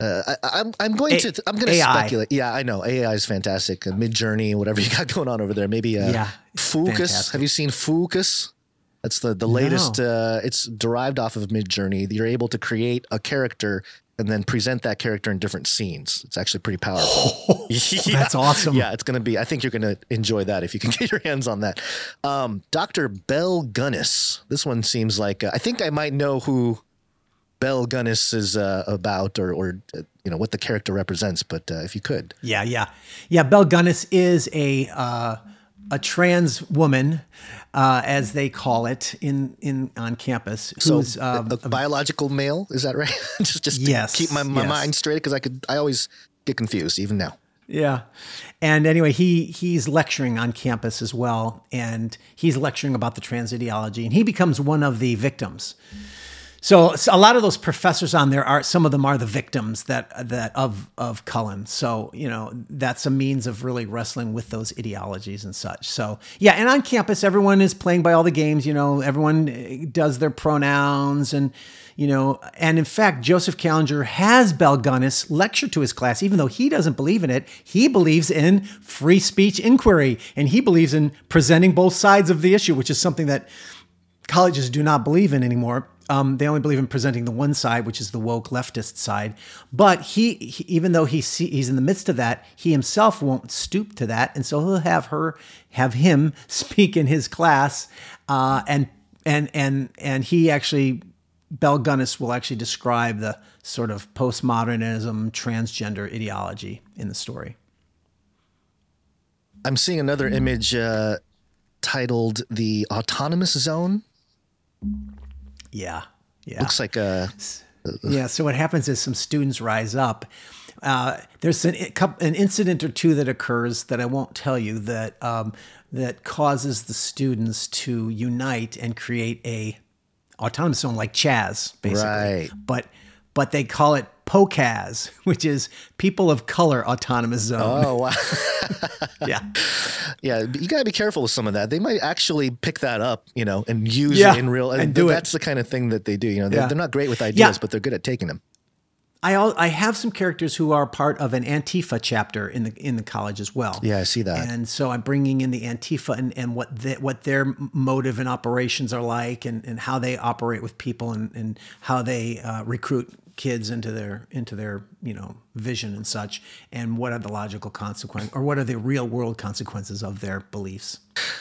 Uh, I, I'm I'm going A- to I'm going to speculate. Yeah, I know AI is fantastic. Uh, Midjourney, whatever you got going on over there. Maybe uh, Yeah, Focus. fantastic. Have you seen Focus? That's the the latest. Uh, it's derived off of Midjourney. You're able to create a character and then present that character in different scenes. It's actually pretty powerful. Yeah. That's awesome. Yeah, it's going to be. I think you're going to enjoy that if you can get your hands on that. Um, Dr. Bell Gunnis. This one seems like uh, I think I might know who Bell Gunnis is uh, about, or or uh, you know what the character represents. But uh, if you could, Yeah, yeah, yeah. Bell Gunnis is a uh, a trans woman, uh, as they call it in in on campus. so Who's um, a, a biological male, is that right? just just to Yes, keep my, my yes. mind straight because I could I always get confused even now. Yeah. And anyway, he he's lecturing on campus as well, and he's lecturing about the trans ideology, and he becomes one of the victims. So, so a lot of those professors on there are some of them are the victims that that of of Cullen. So you know that's a means of really wrestling with those ideologies and such. So yeah, and on campus everyone is playing by all the games. You know, everyone eh, does their pronouns and you know, and in fact, Joseph Kallinger has Bel Gunnis lecture to his class, even though he doesn't believe in it. He believes in free speech inquiry, and he believes in presenting both sides of the issue, which is something that colleges do not believe in anymore. Um, they only believe in presenting the one side, which is the woke leftist side. But he, he even though he see, he's in the midst of that, he himself won't stoop to that, and so he'll have her, have him speak in his class, uh, and and and and he actually, Bell Gunnis will actually describe the sort of postmodernism, transgender ideology in the story. I'm seeing another image uh, titled "The Autonomous Zone." Yeah, yeah. Looks like a Yeah. So what happens is some students rise up. Uh, there's an, an incident or two that occurs that I won't tell you that um, that causes the students to unite and create a autonomous zone like Chaz, basically. Right. But but they call it POCAZ, which is People of Color Autonomous Zone. oh wow. Yeah. Yeah, you gotta be careful with some of that. They might actually pick that up, you know, and use Yeah, it in real. and do it. that's the kind of thing that they do. You know, they're, Yeah. they're not great with ideas, Yeah. but they're good at taking them. I al- I have some characters who are part of an Antifa chapter in the in the college as well. Yeah, I see that. And so I'm bringing in the Antifa and, and what the, what their motive and operations are like, and, and how they operate with people, and, and how they uh, recruit kids into their into their you know vision and such, and what are the logical consequences, or what are the real world consequences of their beliefs.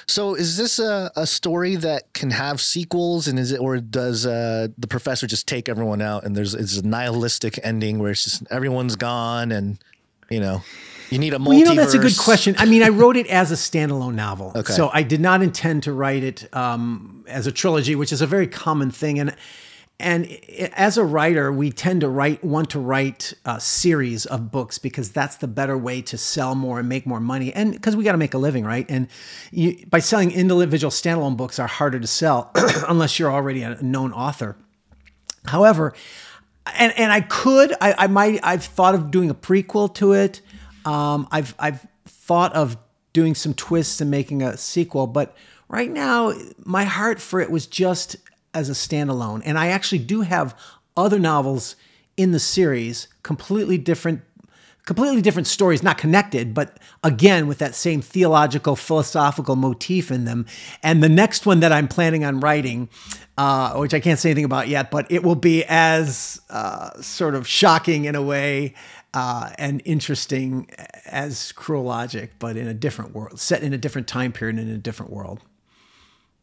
So, is this a, a story that can have sequels, and is it, or does uh, the professor just take everyone out, and there's it's a nihilistic ending where it's just everyone's gone, and you know, you need a multiverse? Well, you know, that's a good question. I mean, I wrote it as a standalone novel. Okay. So I did not intend to write it um, as a trilogy, which is a very common thing. And and as a writer, we tend to write want to write a series of books because that's the better way to sell more and make more money. And because we got to make a living, right? And you, by selling individual standalone books are harder to sell unless you're already a known author. However, and and I could, I, I might, I've thought of doing a prequel to it. Um, I've I've thought of doing some twists and making a sequel, but right now my heart for it was just as a standalone. And I actually do have other novels in the series, completely different completely different stories, not connected, but again with that same theological, philosophical motif in them. And the next one that I'm planning on writing, uh, which I can't say anything about yet, but it will be as uh, sort of shocking in a way uh, and interesting as Cruel Logic, but in a different world, set in a different time period and in a different world.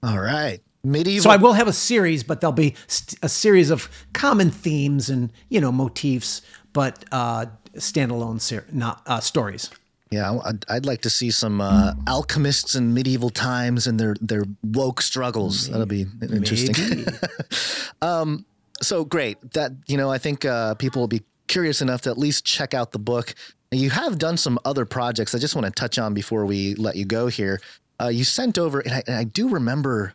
All right, medieval. So I will have a series, but there'll be st- a series of common themes and you know motifs, but uh, standalone ser- not uh, stories. Yeah, I'd, I'd like to see some uh, alchemists in medieval times and their their woke struggles. That'll be interesting. um, so great that you know I think uh, people will be curious enough to at least check out the book. You have done some other projects. I just want to touch on before we let you go here. Uh, you sent over, and I, and I do remember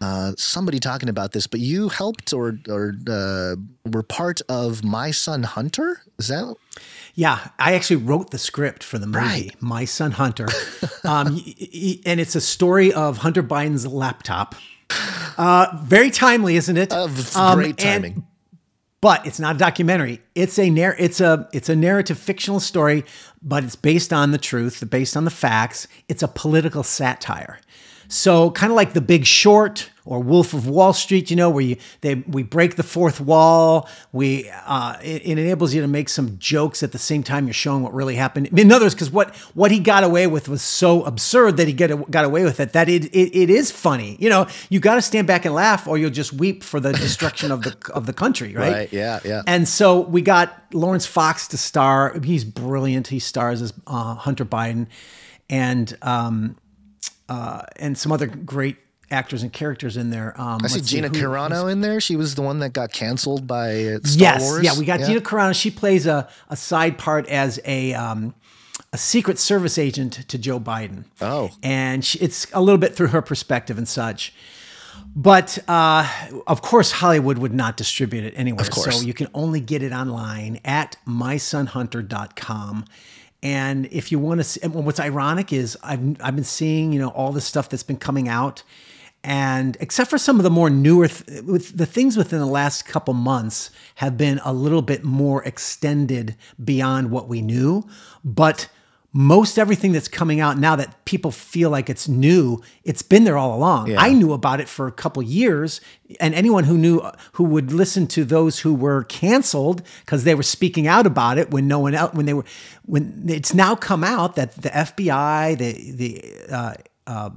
uh, somebody talking about this, but you helped or or uh, were part of My Son Hunter. Is that Yeah, I actually wrote the script for the movie, Right. My Son Hunter, um, and it's a story of Hunter Biden's laptop. Uh, very timely, isn't it? of Um, great and- timing? but it's not a documentary. It's a narr- it's a it's a narrative fictional story, but it's based on the truth, based on the facts. It's a political satire. So kind of like The Big Short or Wolf of Wall Street, you know, where you they we break the fourth wall. We uh, it, it enables you to make some jokes at the same time you're showing what really happened. In other words, because what what he got away with was so absurd that he get got away with it that it it, it is funny. You know, you got to stand back and laugh, or you'll just weep for the destruction of the of the country, right? Right, yeah, yeah. And so we got Laurence Fox to star. He's brilliant. He stars as uh, Hunter Biden, and um, uh, and some other great actors and characters in there. Um, I see Gina who- Carano in there. She was the one that got canceled by uh, Star yes, Wars. yeah, we got Gina Carano. She plays a, a side part as a um, a Secret Service agent to Joe Biden. Oh. and she, it's a little bit through her perspective and such. But uh, of course, Hollywood would not distribute it anywhere. Of course. So you can only get it online at mysonhunter.com. And if you want to see, what's ironic is I've, I've been seeing, you know, all the stuff that's been coming out. And except for some of the more newer, th- with the things within the last couple months have been a little bit more extended beyond what we knew. But most everything that's coming out now that people feel like it's new, it's been there all along. Yeah. I knew about it for a couple years, and anyone who knew who would listen to those who were canceled because they were speaking out about it when no one else when they were when it's now come out that the FBI, the the uh, uh,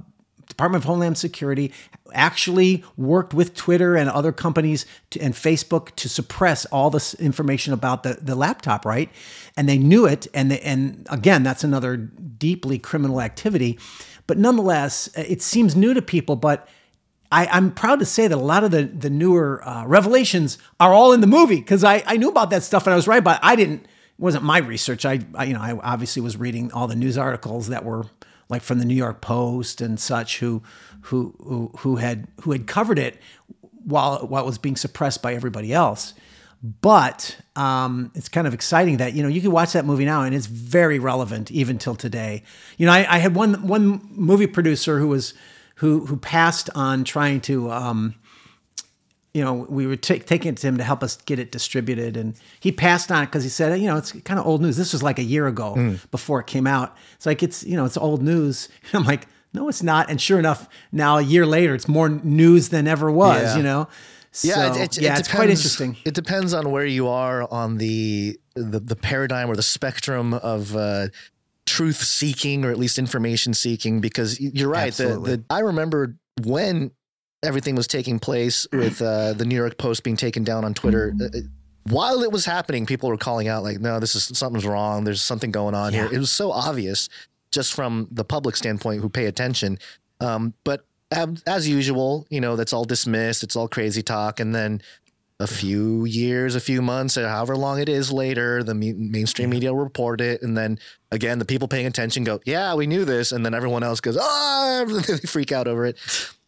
Department of Homeland Security actually worked with Twitter and other companies to, and Facebook to suppress all this information about the, the laptop, right? And they knew it. And they, and again, that's another deeply criminal activity. But nonetheless, it seems new to people. But I, I'm proud to say that a lot of the the newer uh, revelations are all in the movie because I, I knew about that stuff and I was right, but I didn't. It wasn't my research. I, I you know I obviously was reading all the news articles that were like from the New York Post and such who who who, who had who had covered it while while it was being suppressed by everybody else. But um, it's kind of exciting that you know you can watch that movie now and it's very relevant even till today. You know, I, I had one one movie producer who was who who passed on trying to. Um, you know, we were ta- taking it to him to help us get it distributed, and he passed on it because he said, you know, it's kind of old news. This was like a year ago before it came out. It's like it's you know, it's old news. And I'm like, no, it's not. And sure enough, now a year later, it's more news than ever was. Yeah. You know, Yeah, it, it, yeah, it it's quite depends- interesting. It depends on where you are on the the, the paradigm or the spectrum of uh, truth seeking or at least information seeking. Because you're right. The, the I remember when everything was taking place with uh, the New York Post being taken down on Twitter. uh, uh, While it was happening, people were calling out like, "No, this is something's wrong. There's something going on here." It was so obvious, just from the public standpoint who pay attention. Um, but as, as usual, you know, that's all dismissed. It's all crazy talk, and then a few years, a few months, or however long it is later, the me- mainstream media will report it, and then again, the people paying attention go, "Yeah, we knew this," and then everyone else goes, "Ah!" they freak out over it.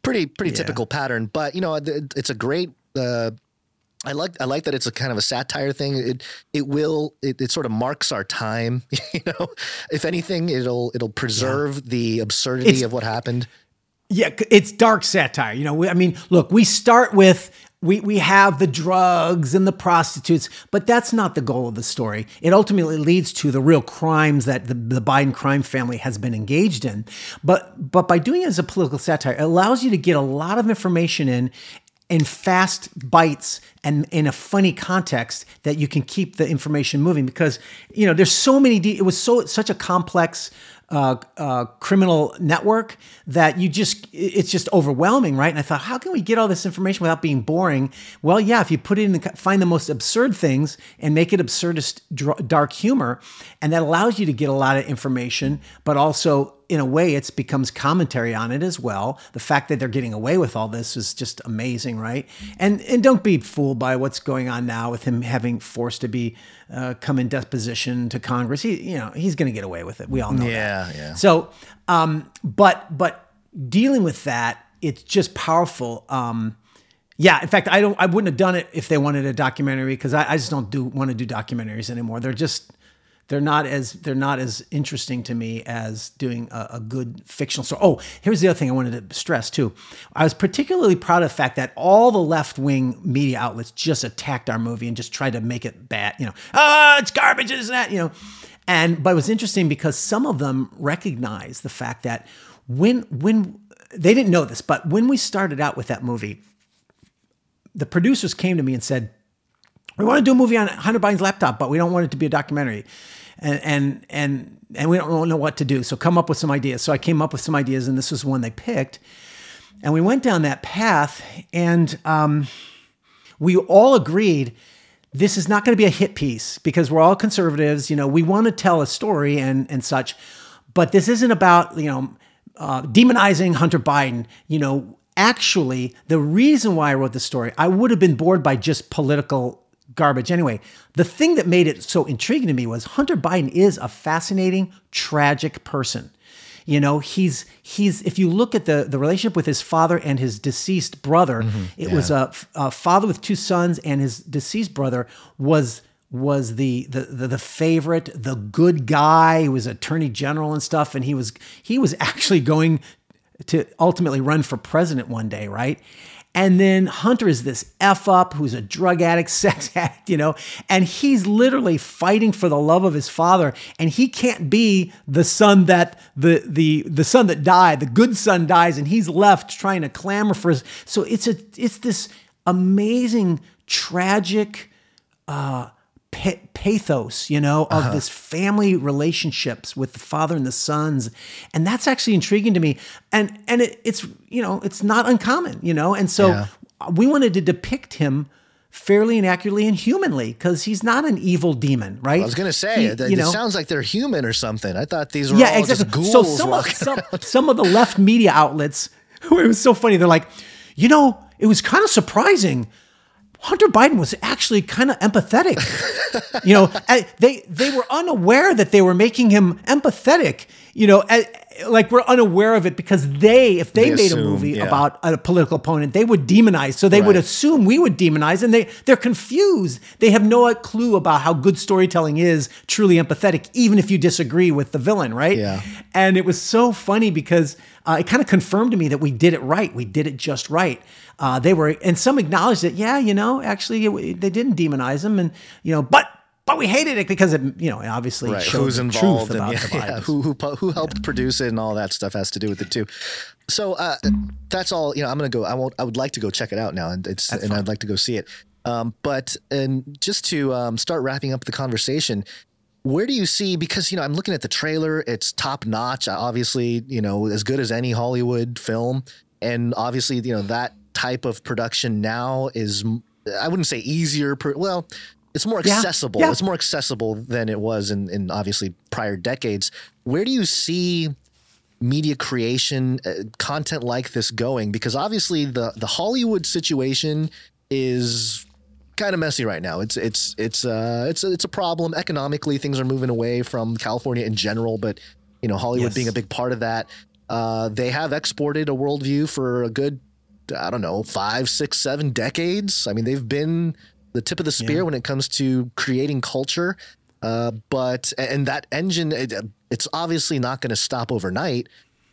Pretty, pretty Yeah. typical pattern, but you know, it's a great. Uh, I like I like that it's a kind of a satire thing. It it will it, it sort of marks our time. You know, if anything, it'll it'll preserve the absurdity It's- of what happened. Yeah, it's dark satire. You know, we, I mean, look, we start with we we have the drugs and the prostitutes, but that's not the goal of the story. It ultimately leads to the real crimes that the, the Biden crime family has been engaged in. But but by doing it as a political satire, it allows you to get a lot of information in in fast bites and in a funny context that you can keep the information moving because you know there's so many de- it was so such a complex uh, uh, criminal network that you just it's just overwhelming right? And i thought how can we get all this information without being boring? Well yeah if you put it in the, find the most absurd things and make it absurdist dark humor and that allows you to get a lot of information but also in a way, it becomes commentary on it as well. The fact that they're getting away with all this is just amazing, right? And and don't be fooled by what's going on now with him having forced to be uh, come in deposition to Congress. He, you know, he's going to get away with it. We all know Yeah, that. yeah. Yeah. So, um, but but dealing with that, it's just powerful. Um, yeah, in fact, I don't. I wouldn't have done it if they wanted a documentary because I, I just don't do want to do documentaries anymore. They're just they're not as they're not as interesting to me as doing a, a good fictional story. Oh, here's the other thing I wanted to stress too. I was particularly proud of the fact that all the left wing media outlets just attacked our movie and just tried to make it bad. You know, oh, it's garbage, isn't that? You know, and but it was interesting because some of them recognized the fact that when when they didn't know this, but when we started out with that movie, the producers came to me and said, "We want to do a movie on Hunter Biden's laptop, but we don't want it to be a documentary, and and and and we don't know what to do. So come up with some ideas." So I came up with some ideas, and this was one they picked, and we went down that path, and um, we all agreed this is not going to be a hit piece because we're all conservatives. You know, we want to tell a story and and such, but this isn't about you know uh, demonizing Hunter Biden. You know, actually, the reason why I wrote the story, I would have been bored by just political garbage anyway. The thing that made it so intriguing to me was Hunter Biden is a fascinating, tragic person. You know, he's he's if you look at the the relationship with his father and his deceased brother, mm-hmm. it was a, a father with two sons, and his deceased brother was was the, the the the favorite, the good guy. He was attorney general and stuff, and he was he was actually going to ultimately run for president one day, right? And then Hunter is this F up who's a drug addict, sex addict, you know, and he's literally fighting for the love of his father. And he can't be the son that the the the son that died, the good son dies, and he's left trying to clamor for his. So it's a it's this amazing, tragic uh pathos, you know, of uh-huh. this family relationships with the father and the sons, and that's actually intriguing to me. And and it, it's you know it's not uncommon, you know, and so Yeah. we wanted to depict him fairly and accurately and humanly because he's not an evil demon, right? I was gonna say He- it, you it know, sounds like they're human or something. I thought these were yeah, all exactly. just ghouls. so some of, some, some of the left media outlets, it was so funny. They're like, you know, it was kind of surprising. Hunter Biden was actually kind of empathetic. you know, eh, they they were unaware that they were making him empathetic. You know, like we're unaware of it because they, if they, They made a movie yeah. about a political opponent, they would demonize. So they would assume we would demonize, and they they're confused. They have no clue about how good storytelling is truly empathetic, even if you disagree with the villain, right? Yeah. And it was so funny because uh, it kind of confirmed to me that we did it right. We did it just right. Uh, they were, and some acknowledged that, yeah, you know, actually it, they didn't demonize him, and you know, but but we hated it because it, you know, obviously right. Who's the involved truth and about yeah, yeah, who who who helped produce it and all that stuff has to do with it too. So uh, that's all. You know, I'm gonna go. I won't. I would like to go check it out now, and it's and I'd like to go see it. Um, but and just to um, start wrapping up the conversation, where do you see? Because you know, I'm looking at the trailer. It's top notch. Obviously, you know, as good as any Hollywood film, and obviously, you know, that type of production now is. I wouldn't say easier. Per, well. It's more Yeah, accessible. yeah. It's more accessible than it was in, in obviously prior decades. Where do you see media creation, uh, content like this going? Because obviously the the Hollywood situation is kind of messy right now. It's it's it's uh it's a, it's a problem economically. Things are moving away from California in general, but you know Hollywood Yes. being a big part of that. Uh, they have exported a worldview for a good I don't know five, six, seven decades. I mean they've been the tip of the spear when it comes to creating culture. Uh, but and that engine, it, it's obviously not going to stop overnight.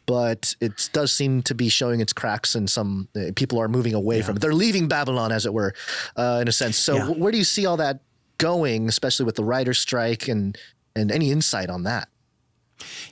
But it does seem to be showing its cracks, and some uh, people are moving away from it. They're leaving Babylon, as it were, uh, in a sense. So, Yeah. where do you see all that going, especially with the writer's strike, and and any insight on that?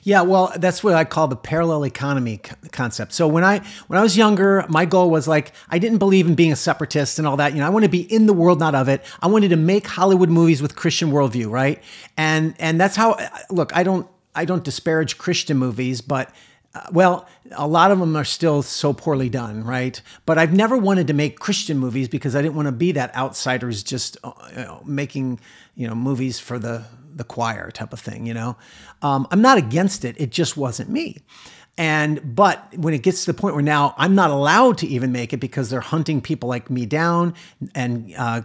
Yeah, well, that's what I call the parallel economy concept. So when I when I was younger, my goal was like I didn't believe in being a separatist and all that. You know, I want to be in the world, not of it. I wanted to make Hollywood movies with Christian worldview, right? And and that's how. Look, I don't I don't disparage Christian movies, but. Uh, well, a lot of them are still so poorly done, right? But I've never wanted to make Christian movies because I didn't want to be that outsiders just uh, you know, making you know movies for the the choir type of thing, you know. Um, I'm not against it. It just wasn't me. And but when it gets to the point where now I'm not allowed to even make it because they're hunting people like me down and uh,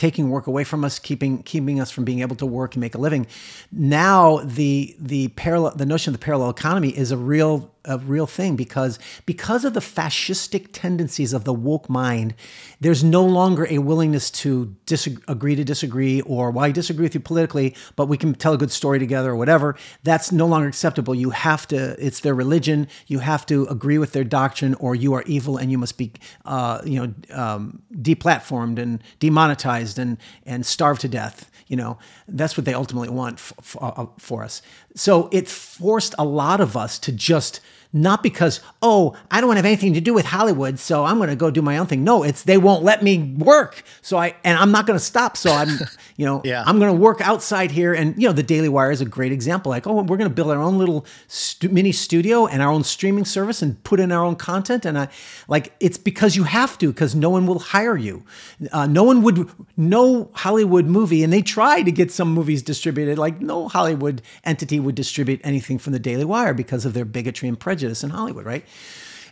taking work away from us, keeping keeping us from being able to work and make a living. Now the the parallel the notion of the parallel economy is a real a real thing because because of the fascistic tendencies of the woke mind, there's no longer a willingness to disagree, agree to disagree or well, I disagree with you politically, but we can tell a good story together or whatever. That's no longer acceptable. You have to. It's their religion. You have to agree with their doctrine, or you are evil and you must be, uh, you know, um, deplatformed and demonetized and and starved to death. You know, that's what they ultimately want f- f- uh, for us. So it forced a lot of us to just not because oh I don't want to have anything to do with Hollywood, so I'm going to go do my own thing. No, it's they won't let me work, so I and I'm not going to stop. So I'm you know Yeah. I'm going to work outside here, and you know the Daily Wire is a great example. Like oh we're going to build our own little stu- mini studio and our own streaming service and put in our own content, and I like it's because you have to because no one will hire you. Uh, no one would no Hollywood movie, and they try to get some movies distributed. Like no Hollywood entity would distribute anything from the Daily Wire because of their bigotry and prejudice in Hollywood, right?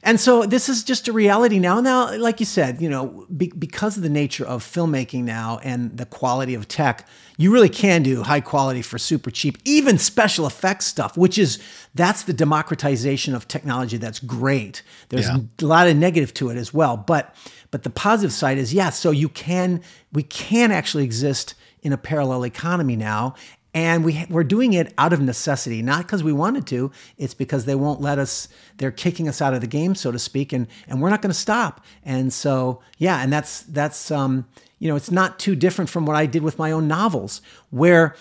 And so this is just a reality now. Now, like you said, you know, be, because of the nature of filmmaking now and the quality of tech, you really can do high quality for super cheap, even special effects stuff, which is that's the democratization of technology. That's great. There's Yeah. a lot of negative to it as well, but but the positive side is yes. so you can we can actually exist in a parallel economy now. And we, we're doing it out of necessity, not because we wanted to. It's because they won't let us, they're kicking us out of the game, so to speak, and, and we're not going to stop. And so, yeah, and that's, that's um, you know, it's not too different from what I did with my own novels, where,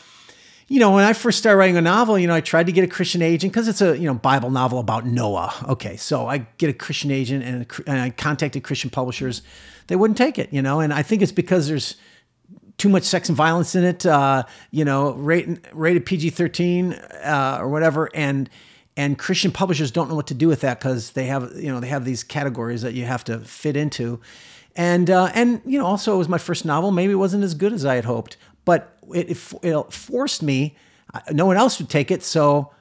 you know, when I first started writing a novel, you know, I tried to get a Christian agent because it's a you know Bible novel about Noah. Okay, so I get a Christian agent and, and I contacted Christian publishers. They wouldn't take it, you know, and I think it's because there's too much sex and violence in it, uh, you know, rated, rated PG thirteen uh, or whatever, and and Christian publishers don't know what to do with that because they have you know they have these categories that you have to fit into, and uh, and you know also it was my first novel. Maybe it wasn't as good as I had hoped, but it it, it forced me. No one else would take it, so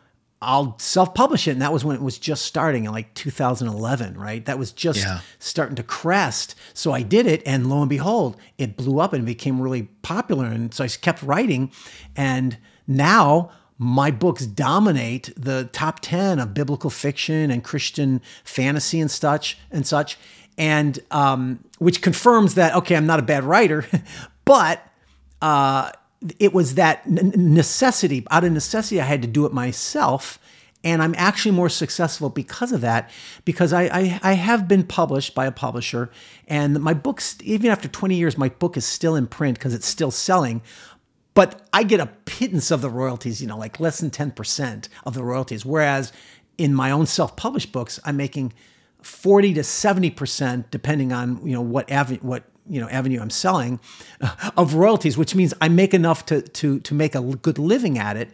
I'll self-publish it, and that was when it was just starting in like 2011, right? That was just Yeah. starting to crest. So I did it, and lo and behold, it blew up and became really popular. And so I kept writing, and now my books dominate the top 10 of biblical fiction and Christian fantasy and such and such, and um, which confirms that okay, I'm not a bad writer, but uh, it was that necessity. Out of necessity, I had to do it myself. And I'm actually more successful because of that, because I, I, I have been published by a publisher, and my books, even after 20 years, my book is still in print because it's still selling. But I get a pittance of the royalties, you know, like less than 10% of the royalties. Whereas in my own self-published books, I'm making 40 to 70% depending on, you know, what avenue, what, you know, avenue I'm selling uh, of royalties, which means I make enough to, to, to make a good living at it.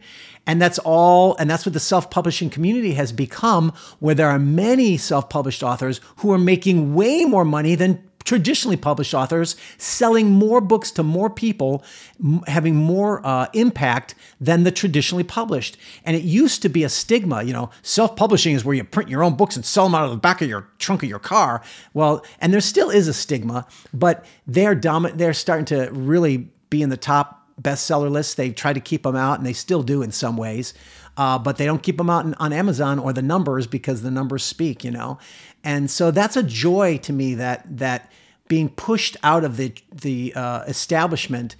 And that's all, and that's what the self-publishing community has become, where there are many self-published authors who are making way more money than traditionally published authors selling more books to more people, m- having more uh, impact than the traditionally published. And it used to be a stigma, you know, self publishing is where you print your own books and sell them out of the back of your trunk of your car. Well, and there still is a stigma, but they're dominant, they're starting to really be in the top bestseller lists. They try to keep them out, and they still do in some ways. Uh, but they don't keep them out in, on Amazon or the numbers because the numbers speak, you know. And so that's a joy to me that that being pushed out of the the uh, establishment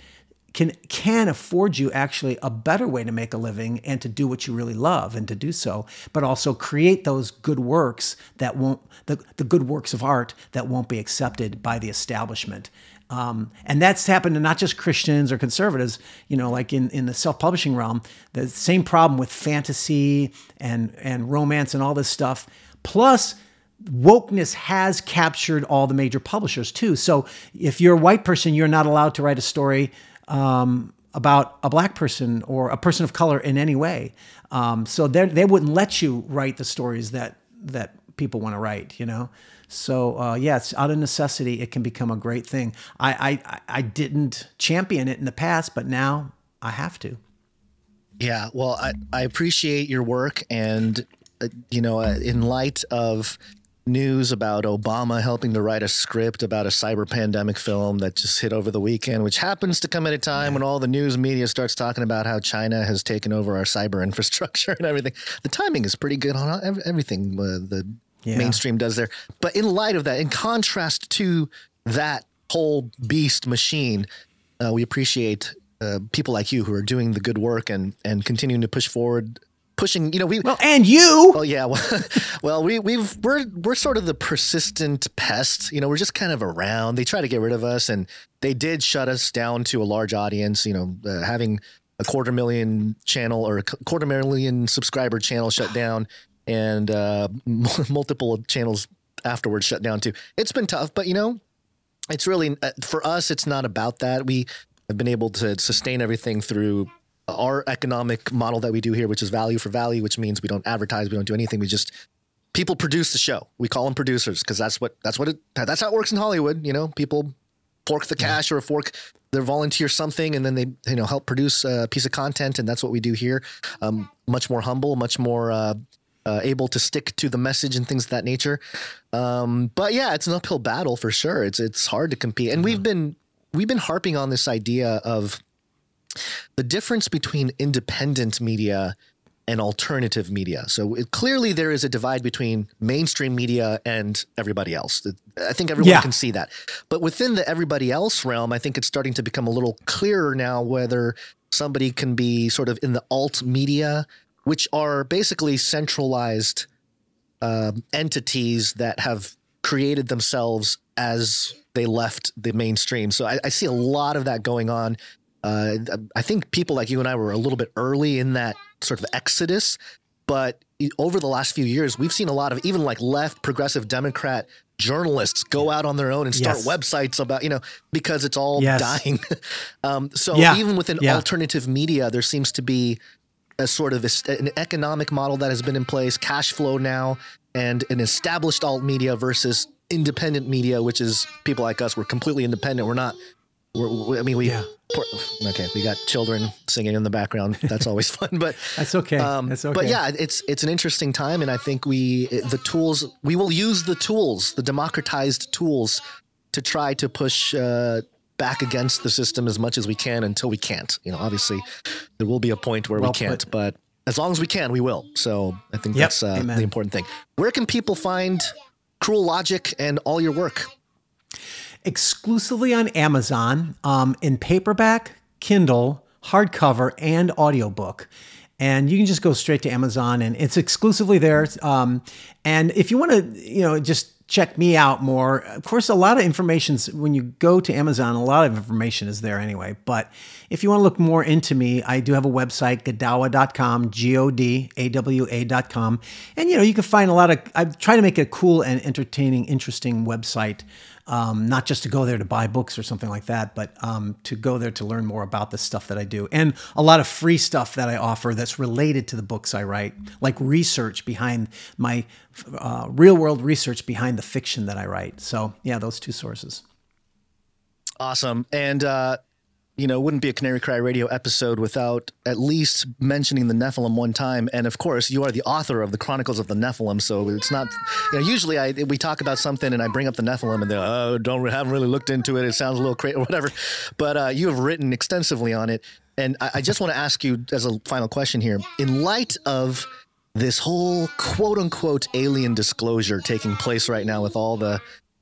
can can afford you actually a better way to make a living and to do what you really love and to do so, but also create those good works that won't the, the good works of art that won't be accepted by the establishment. Um, and that's happened to not just Christians or conservatives, you know, like in, in the self-publishing realm, the same problem with fantasy and, and romance and all this stuff. Plus, wokeness has captured all the major publishers too. So if you're a white person, you're not allowed to write a story um, about a black person or a person of color in any way. Um, so they they wouldn't let you write the stories that that people want to write. You know. So uh, yeah, it's out of necessity. It can become a great thing. I, I I didn't champion it in the past, but now I have to. Yeah, well, I, I appreciate your work. And, uh, you know, uh, in light of news about Obama helping to write a script about a cyber pandemic film that just hit over the weekend, which happens to come at a time when all the news media starts talking about how China has taken over our cyber infrastructure and everything. The timing is pretty good on everything uh, the Yeah. mainstream does there. But in light of that, in contrast to that whole beast machine, uh, we appreciate uh, people like you who are doing the good work and and continuing to push forward, pushing. You know, we Well, and you. Oh yeah, well, well, we we've we're we're sort of the persistent pest. You know, we're just kind of around. They try to get rid of us, and they did shut us down to a large audience. You know, uh, having a quarter million channel or a quarter million subscriber channel shut down, and uh, multiple channels afterwards shut down too. It's been tough, but you know, it's really uh, for us. It's not about that. We have been able to sustain everything through our economic model that we do here, which is value for value, which means we don't advertise, we don't do anything. We just people produce the show. We call them producers because that's what that's what it that's how it works in Hollywood. You know, people fork the cash or fork their volunteer something, and then they you know help produce a piece of content, and that's what we do here. Um, much more humble, much more. Uh, uh, able to stick to the message and things of that nature. Um, but yeah, it's an uphill battle for sure. It's it's hard to compete, and we've been we've been harping on this idea of the difference between independent media and alternative media. So it, clearly there is a divide between mainstream media and everybody else. I think everyone Yeah. can see that. But within the everybody else realm, I think it's starting to become a little clearer now whether somebody can be sort of in the alt media, which are basically centralized um, entities that have created themselves as they left the mainstream. So I, I see a lot of that going on. Uh, I think people like you and I were a little bit early in that sort of exodus, but over the last few years, we've seen a lot of even like left progressive Democrat journalists go out on their own and start Yes. websites about you know because it's all Yes. dying. um, so Yeah. even within Yeah. alternative media, there seems to be a sort of an economic model that has been in place, cash flow now, and an established alt media versus independent media, which is people like us. We're completely independent. We're not. We're, we- I mean, we. Yeah. poor- Okay, we got children singing in the background. That's always fun, but That's okay. um, That's okay. But yeah, it's it's an interesting time, and I think we the tools we will use the tools, the democratized tools, to try to push uh, back against the system as much as we can until we can't. You know, obviously, there will be a point where Well we can't, put. but as long as we can, we will. So I think Yep, that's uh, the important thing. Where can people find Cruel Logic and all your work? exclusively on Amazon um, in paperback, Kindle, hardcover, and audiobook. And you can just go straight to Amazon and it's exclusively there. Um, and if you want to, you know, just check me out more, of course, a lot of information's when you go to Amazon, a lot of information is there anyway. But if you want to look more into me, I do have a website, godawa.com, G O D A W A.com. And, you know, you can find a lot of, I try to make a cool and entertaining, interesting website um, not just to go there to buy books or something like that, but um, to go there to learn more about the stuff that I do. And a lot of free stuff that I offer that's related to the books I write, like research behind my uh, real world research behind the fiction that I write. So, yeah, those two sources. Awesome. And, uh, you know, it wouldn't be a Canary Cry radio episode without at least mentioning the Nephilim one time. And of course, you are the author of the Chronicles of the Nephilim. So it's not, you know, usually I, we talk about something and I bring up the Nephilim and they're, oh, don't, haven't really looked into it. It sounds a little crazy or whatever. But uh, you have written extensively on it. And I, I just want to ask you as a final question here in light of this whole quote unquote alien disclosure taking place right now with all the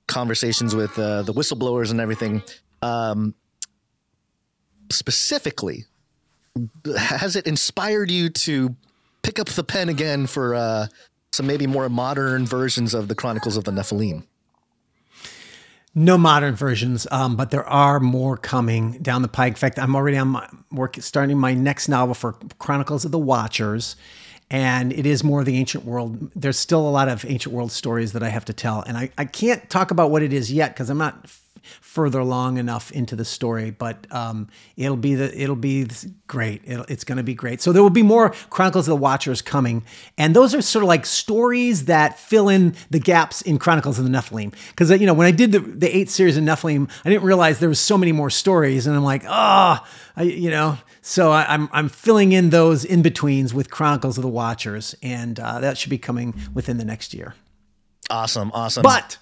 conversations with uh, the whistleblowers and everything. Um, specifically, has it inspired you to pick up the pen again for uh, some maybe more modern versions of the Chronicles of the Nephilim? No modern versions, um, but there are more coming down the pike. In fact, I'm already on my work, starting my next novel for Chronicles of the Watchers, and it is more of the ancient world. There's still a lot of ancient world stories that I have to tell, and I, I can't talk about what it is yet because I'm not further along enough into the story. But um, it'll be the it'll be great. It'll, it's going to be great. So there will be more Chronicles of the Watchers coming, and those are sort of like stories that fill in the gaps in Chronicles of the Nephilim. Because you know when I did the the eight series of Nephilim, I didn't realize there was so many more stories, and I'm like, ah, I you know. So I, I'm I'm filling in those in betweens with Chronicles of the Watchers, and uh, that should be coming within the next year. Awesome, awesome. But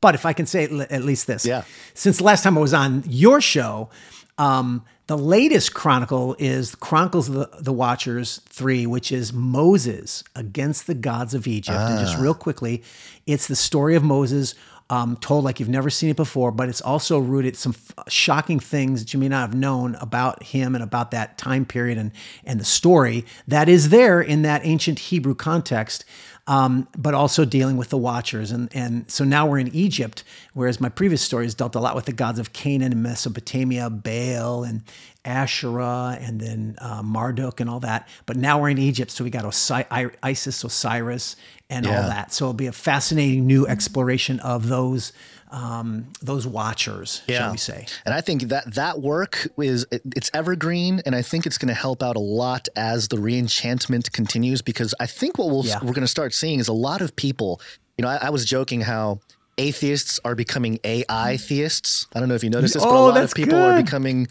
but if I can say at least this, Yeah. Since the last time I was on your show, um, the latest chronicle is Chronicles of the, the Watchers three, which is Moses against the gods of Egypt. And just real quickly, it's the story of Moses. Um, told like you've never seen it before, but it's also rooted some f- shocking things that you may not have known about him and about that time period and and the story that is there in that ancient Hebrew context um, but also dealing with the Watchers. And, and so now we're in Egypt, whereas my previous stories dealt a lot with the gods of Canaan and Mesopotamia, Baal and Asherah, and then uh, Marduk and all that. But now we're in Egypt, so we got Osi- I- Isis, Osiris, and all that. So it'll be a fascinating new exploration of those um, those Watchers, shall we say? And I think that that work is it's evergreen, and I think it's going to help out a lot as the reenchantment continues. Because I think what we'll, Yeah. we're going to start seeing is a lot of people. You know, I, I was joking how atheists are becoming AI theists. I don't know if you noticed this, but a Oh, lot of people are becoming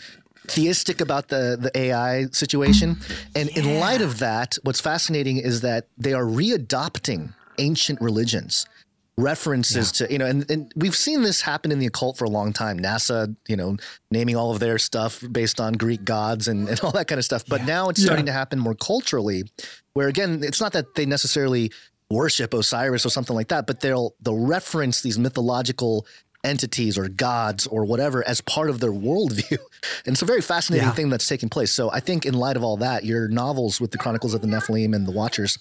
theistic about the the AI situation. And in light of that, what's fascinating is that they are readopting ancient religions. References to, you know, and, and we've seen this happen in the occult for a long time. NASA, you know, naming all of their stuff based on Greek gods and, and all that kind of stuff. But now it's starting to happen more culturally, where again, it's not that they necessarily worship Osiris or something like that, but they'll they'll reference these mythological entities or gods or whatever as part of their worldview. And it's a very fascinating Yeah. thing that's taking place. So I think in light of all that, your novels with the Chronicles of the Nephilim and the Watchers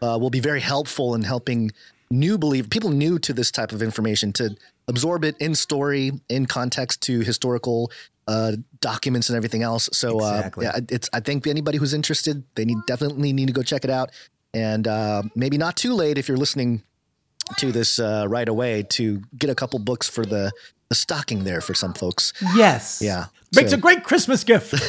uh, will be very helpful in helping new believe people new to this type of information to absorb it in story, in context to historical uh, documents and everything else. So uh, yeah, it's I think anybody who's interested, they need definitely need to go check it out. And uh, maybe not too late if you're listening to this uh, right away to get a couple books for the, the stocking there for some folks. Yes. Yeah. Makes So- a great Christmas gift.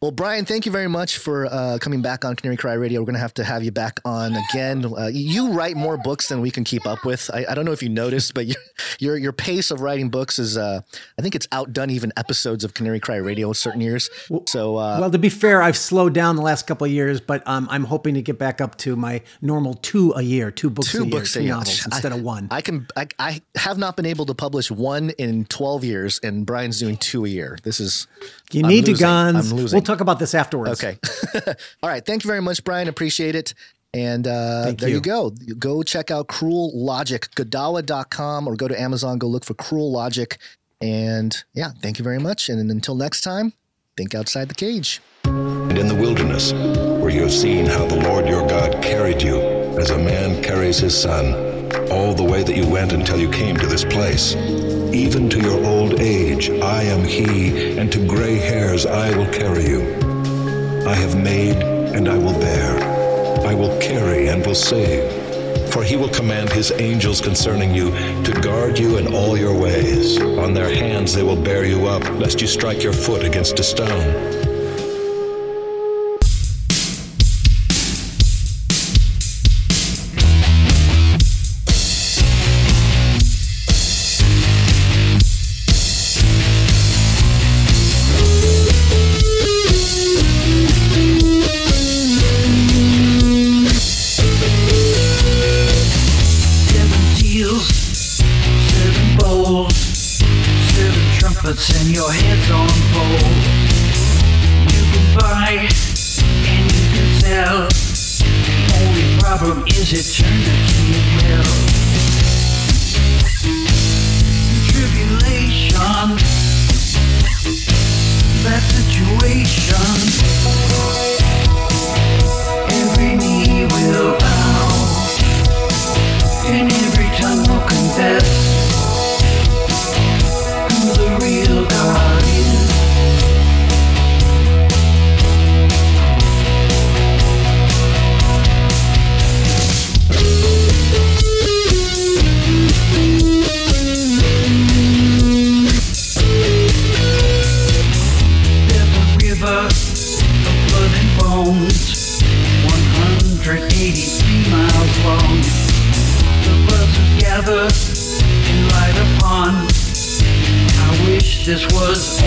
Well, Brian, thank you very much for uh, coming back on Canary Cry Radio. We're going to have to have you back on again. Uh, you write more books than we can keep up with. I, I don't know if you noticed, but your your, your pace of writing books is, uh, I think it's outdone even episodes of Canary Cry Radio certain years. So, uh, well, to be fair, I've slowed down the last couple of years, but um, I'm hoping to get back up to my normal two a year, two books two a year, books two a year. novels I- instead of one. I can. I, I have not been able to publish one in twelve years, and Brian's doing two a year. This is. you I'm need to guns. I'm losing. We'll talk about this afterwards. Okay. All right. Thank you very much, Brian. Appreciate it. And uh, there you. you. go. Go check out Cruel Logic, Godawa.com, or go to Amazon. Go look for Cruel Logic. And yeah, thank you very much. And until next time, think outside the cage. and in the wilderness, where you have seen how the Lord your God carried you, as a man carries his son, all the way that you went until you came to this place. Even to your old age, I am he, and to gray hairs I will carry you. I have made, and I will bear. I will carry, and will save. For he will command his angels concerning you to guard you in all your ways. On their hands they will bear you up, lest you strike your foot against a stone. Trumpets, and your head's on poles. You can buy and you can sell. The only problem is eternity in hell. Tribulation, that situation. This was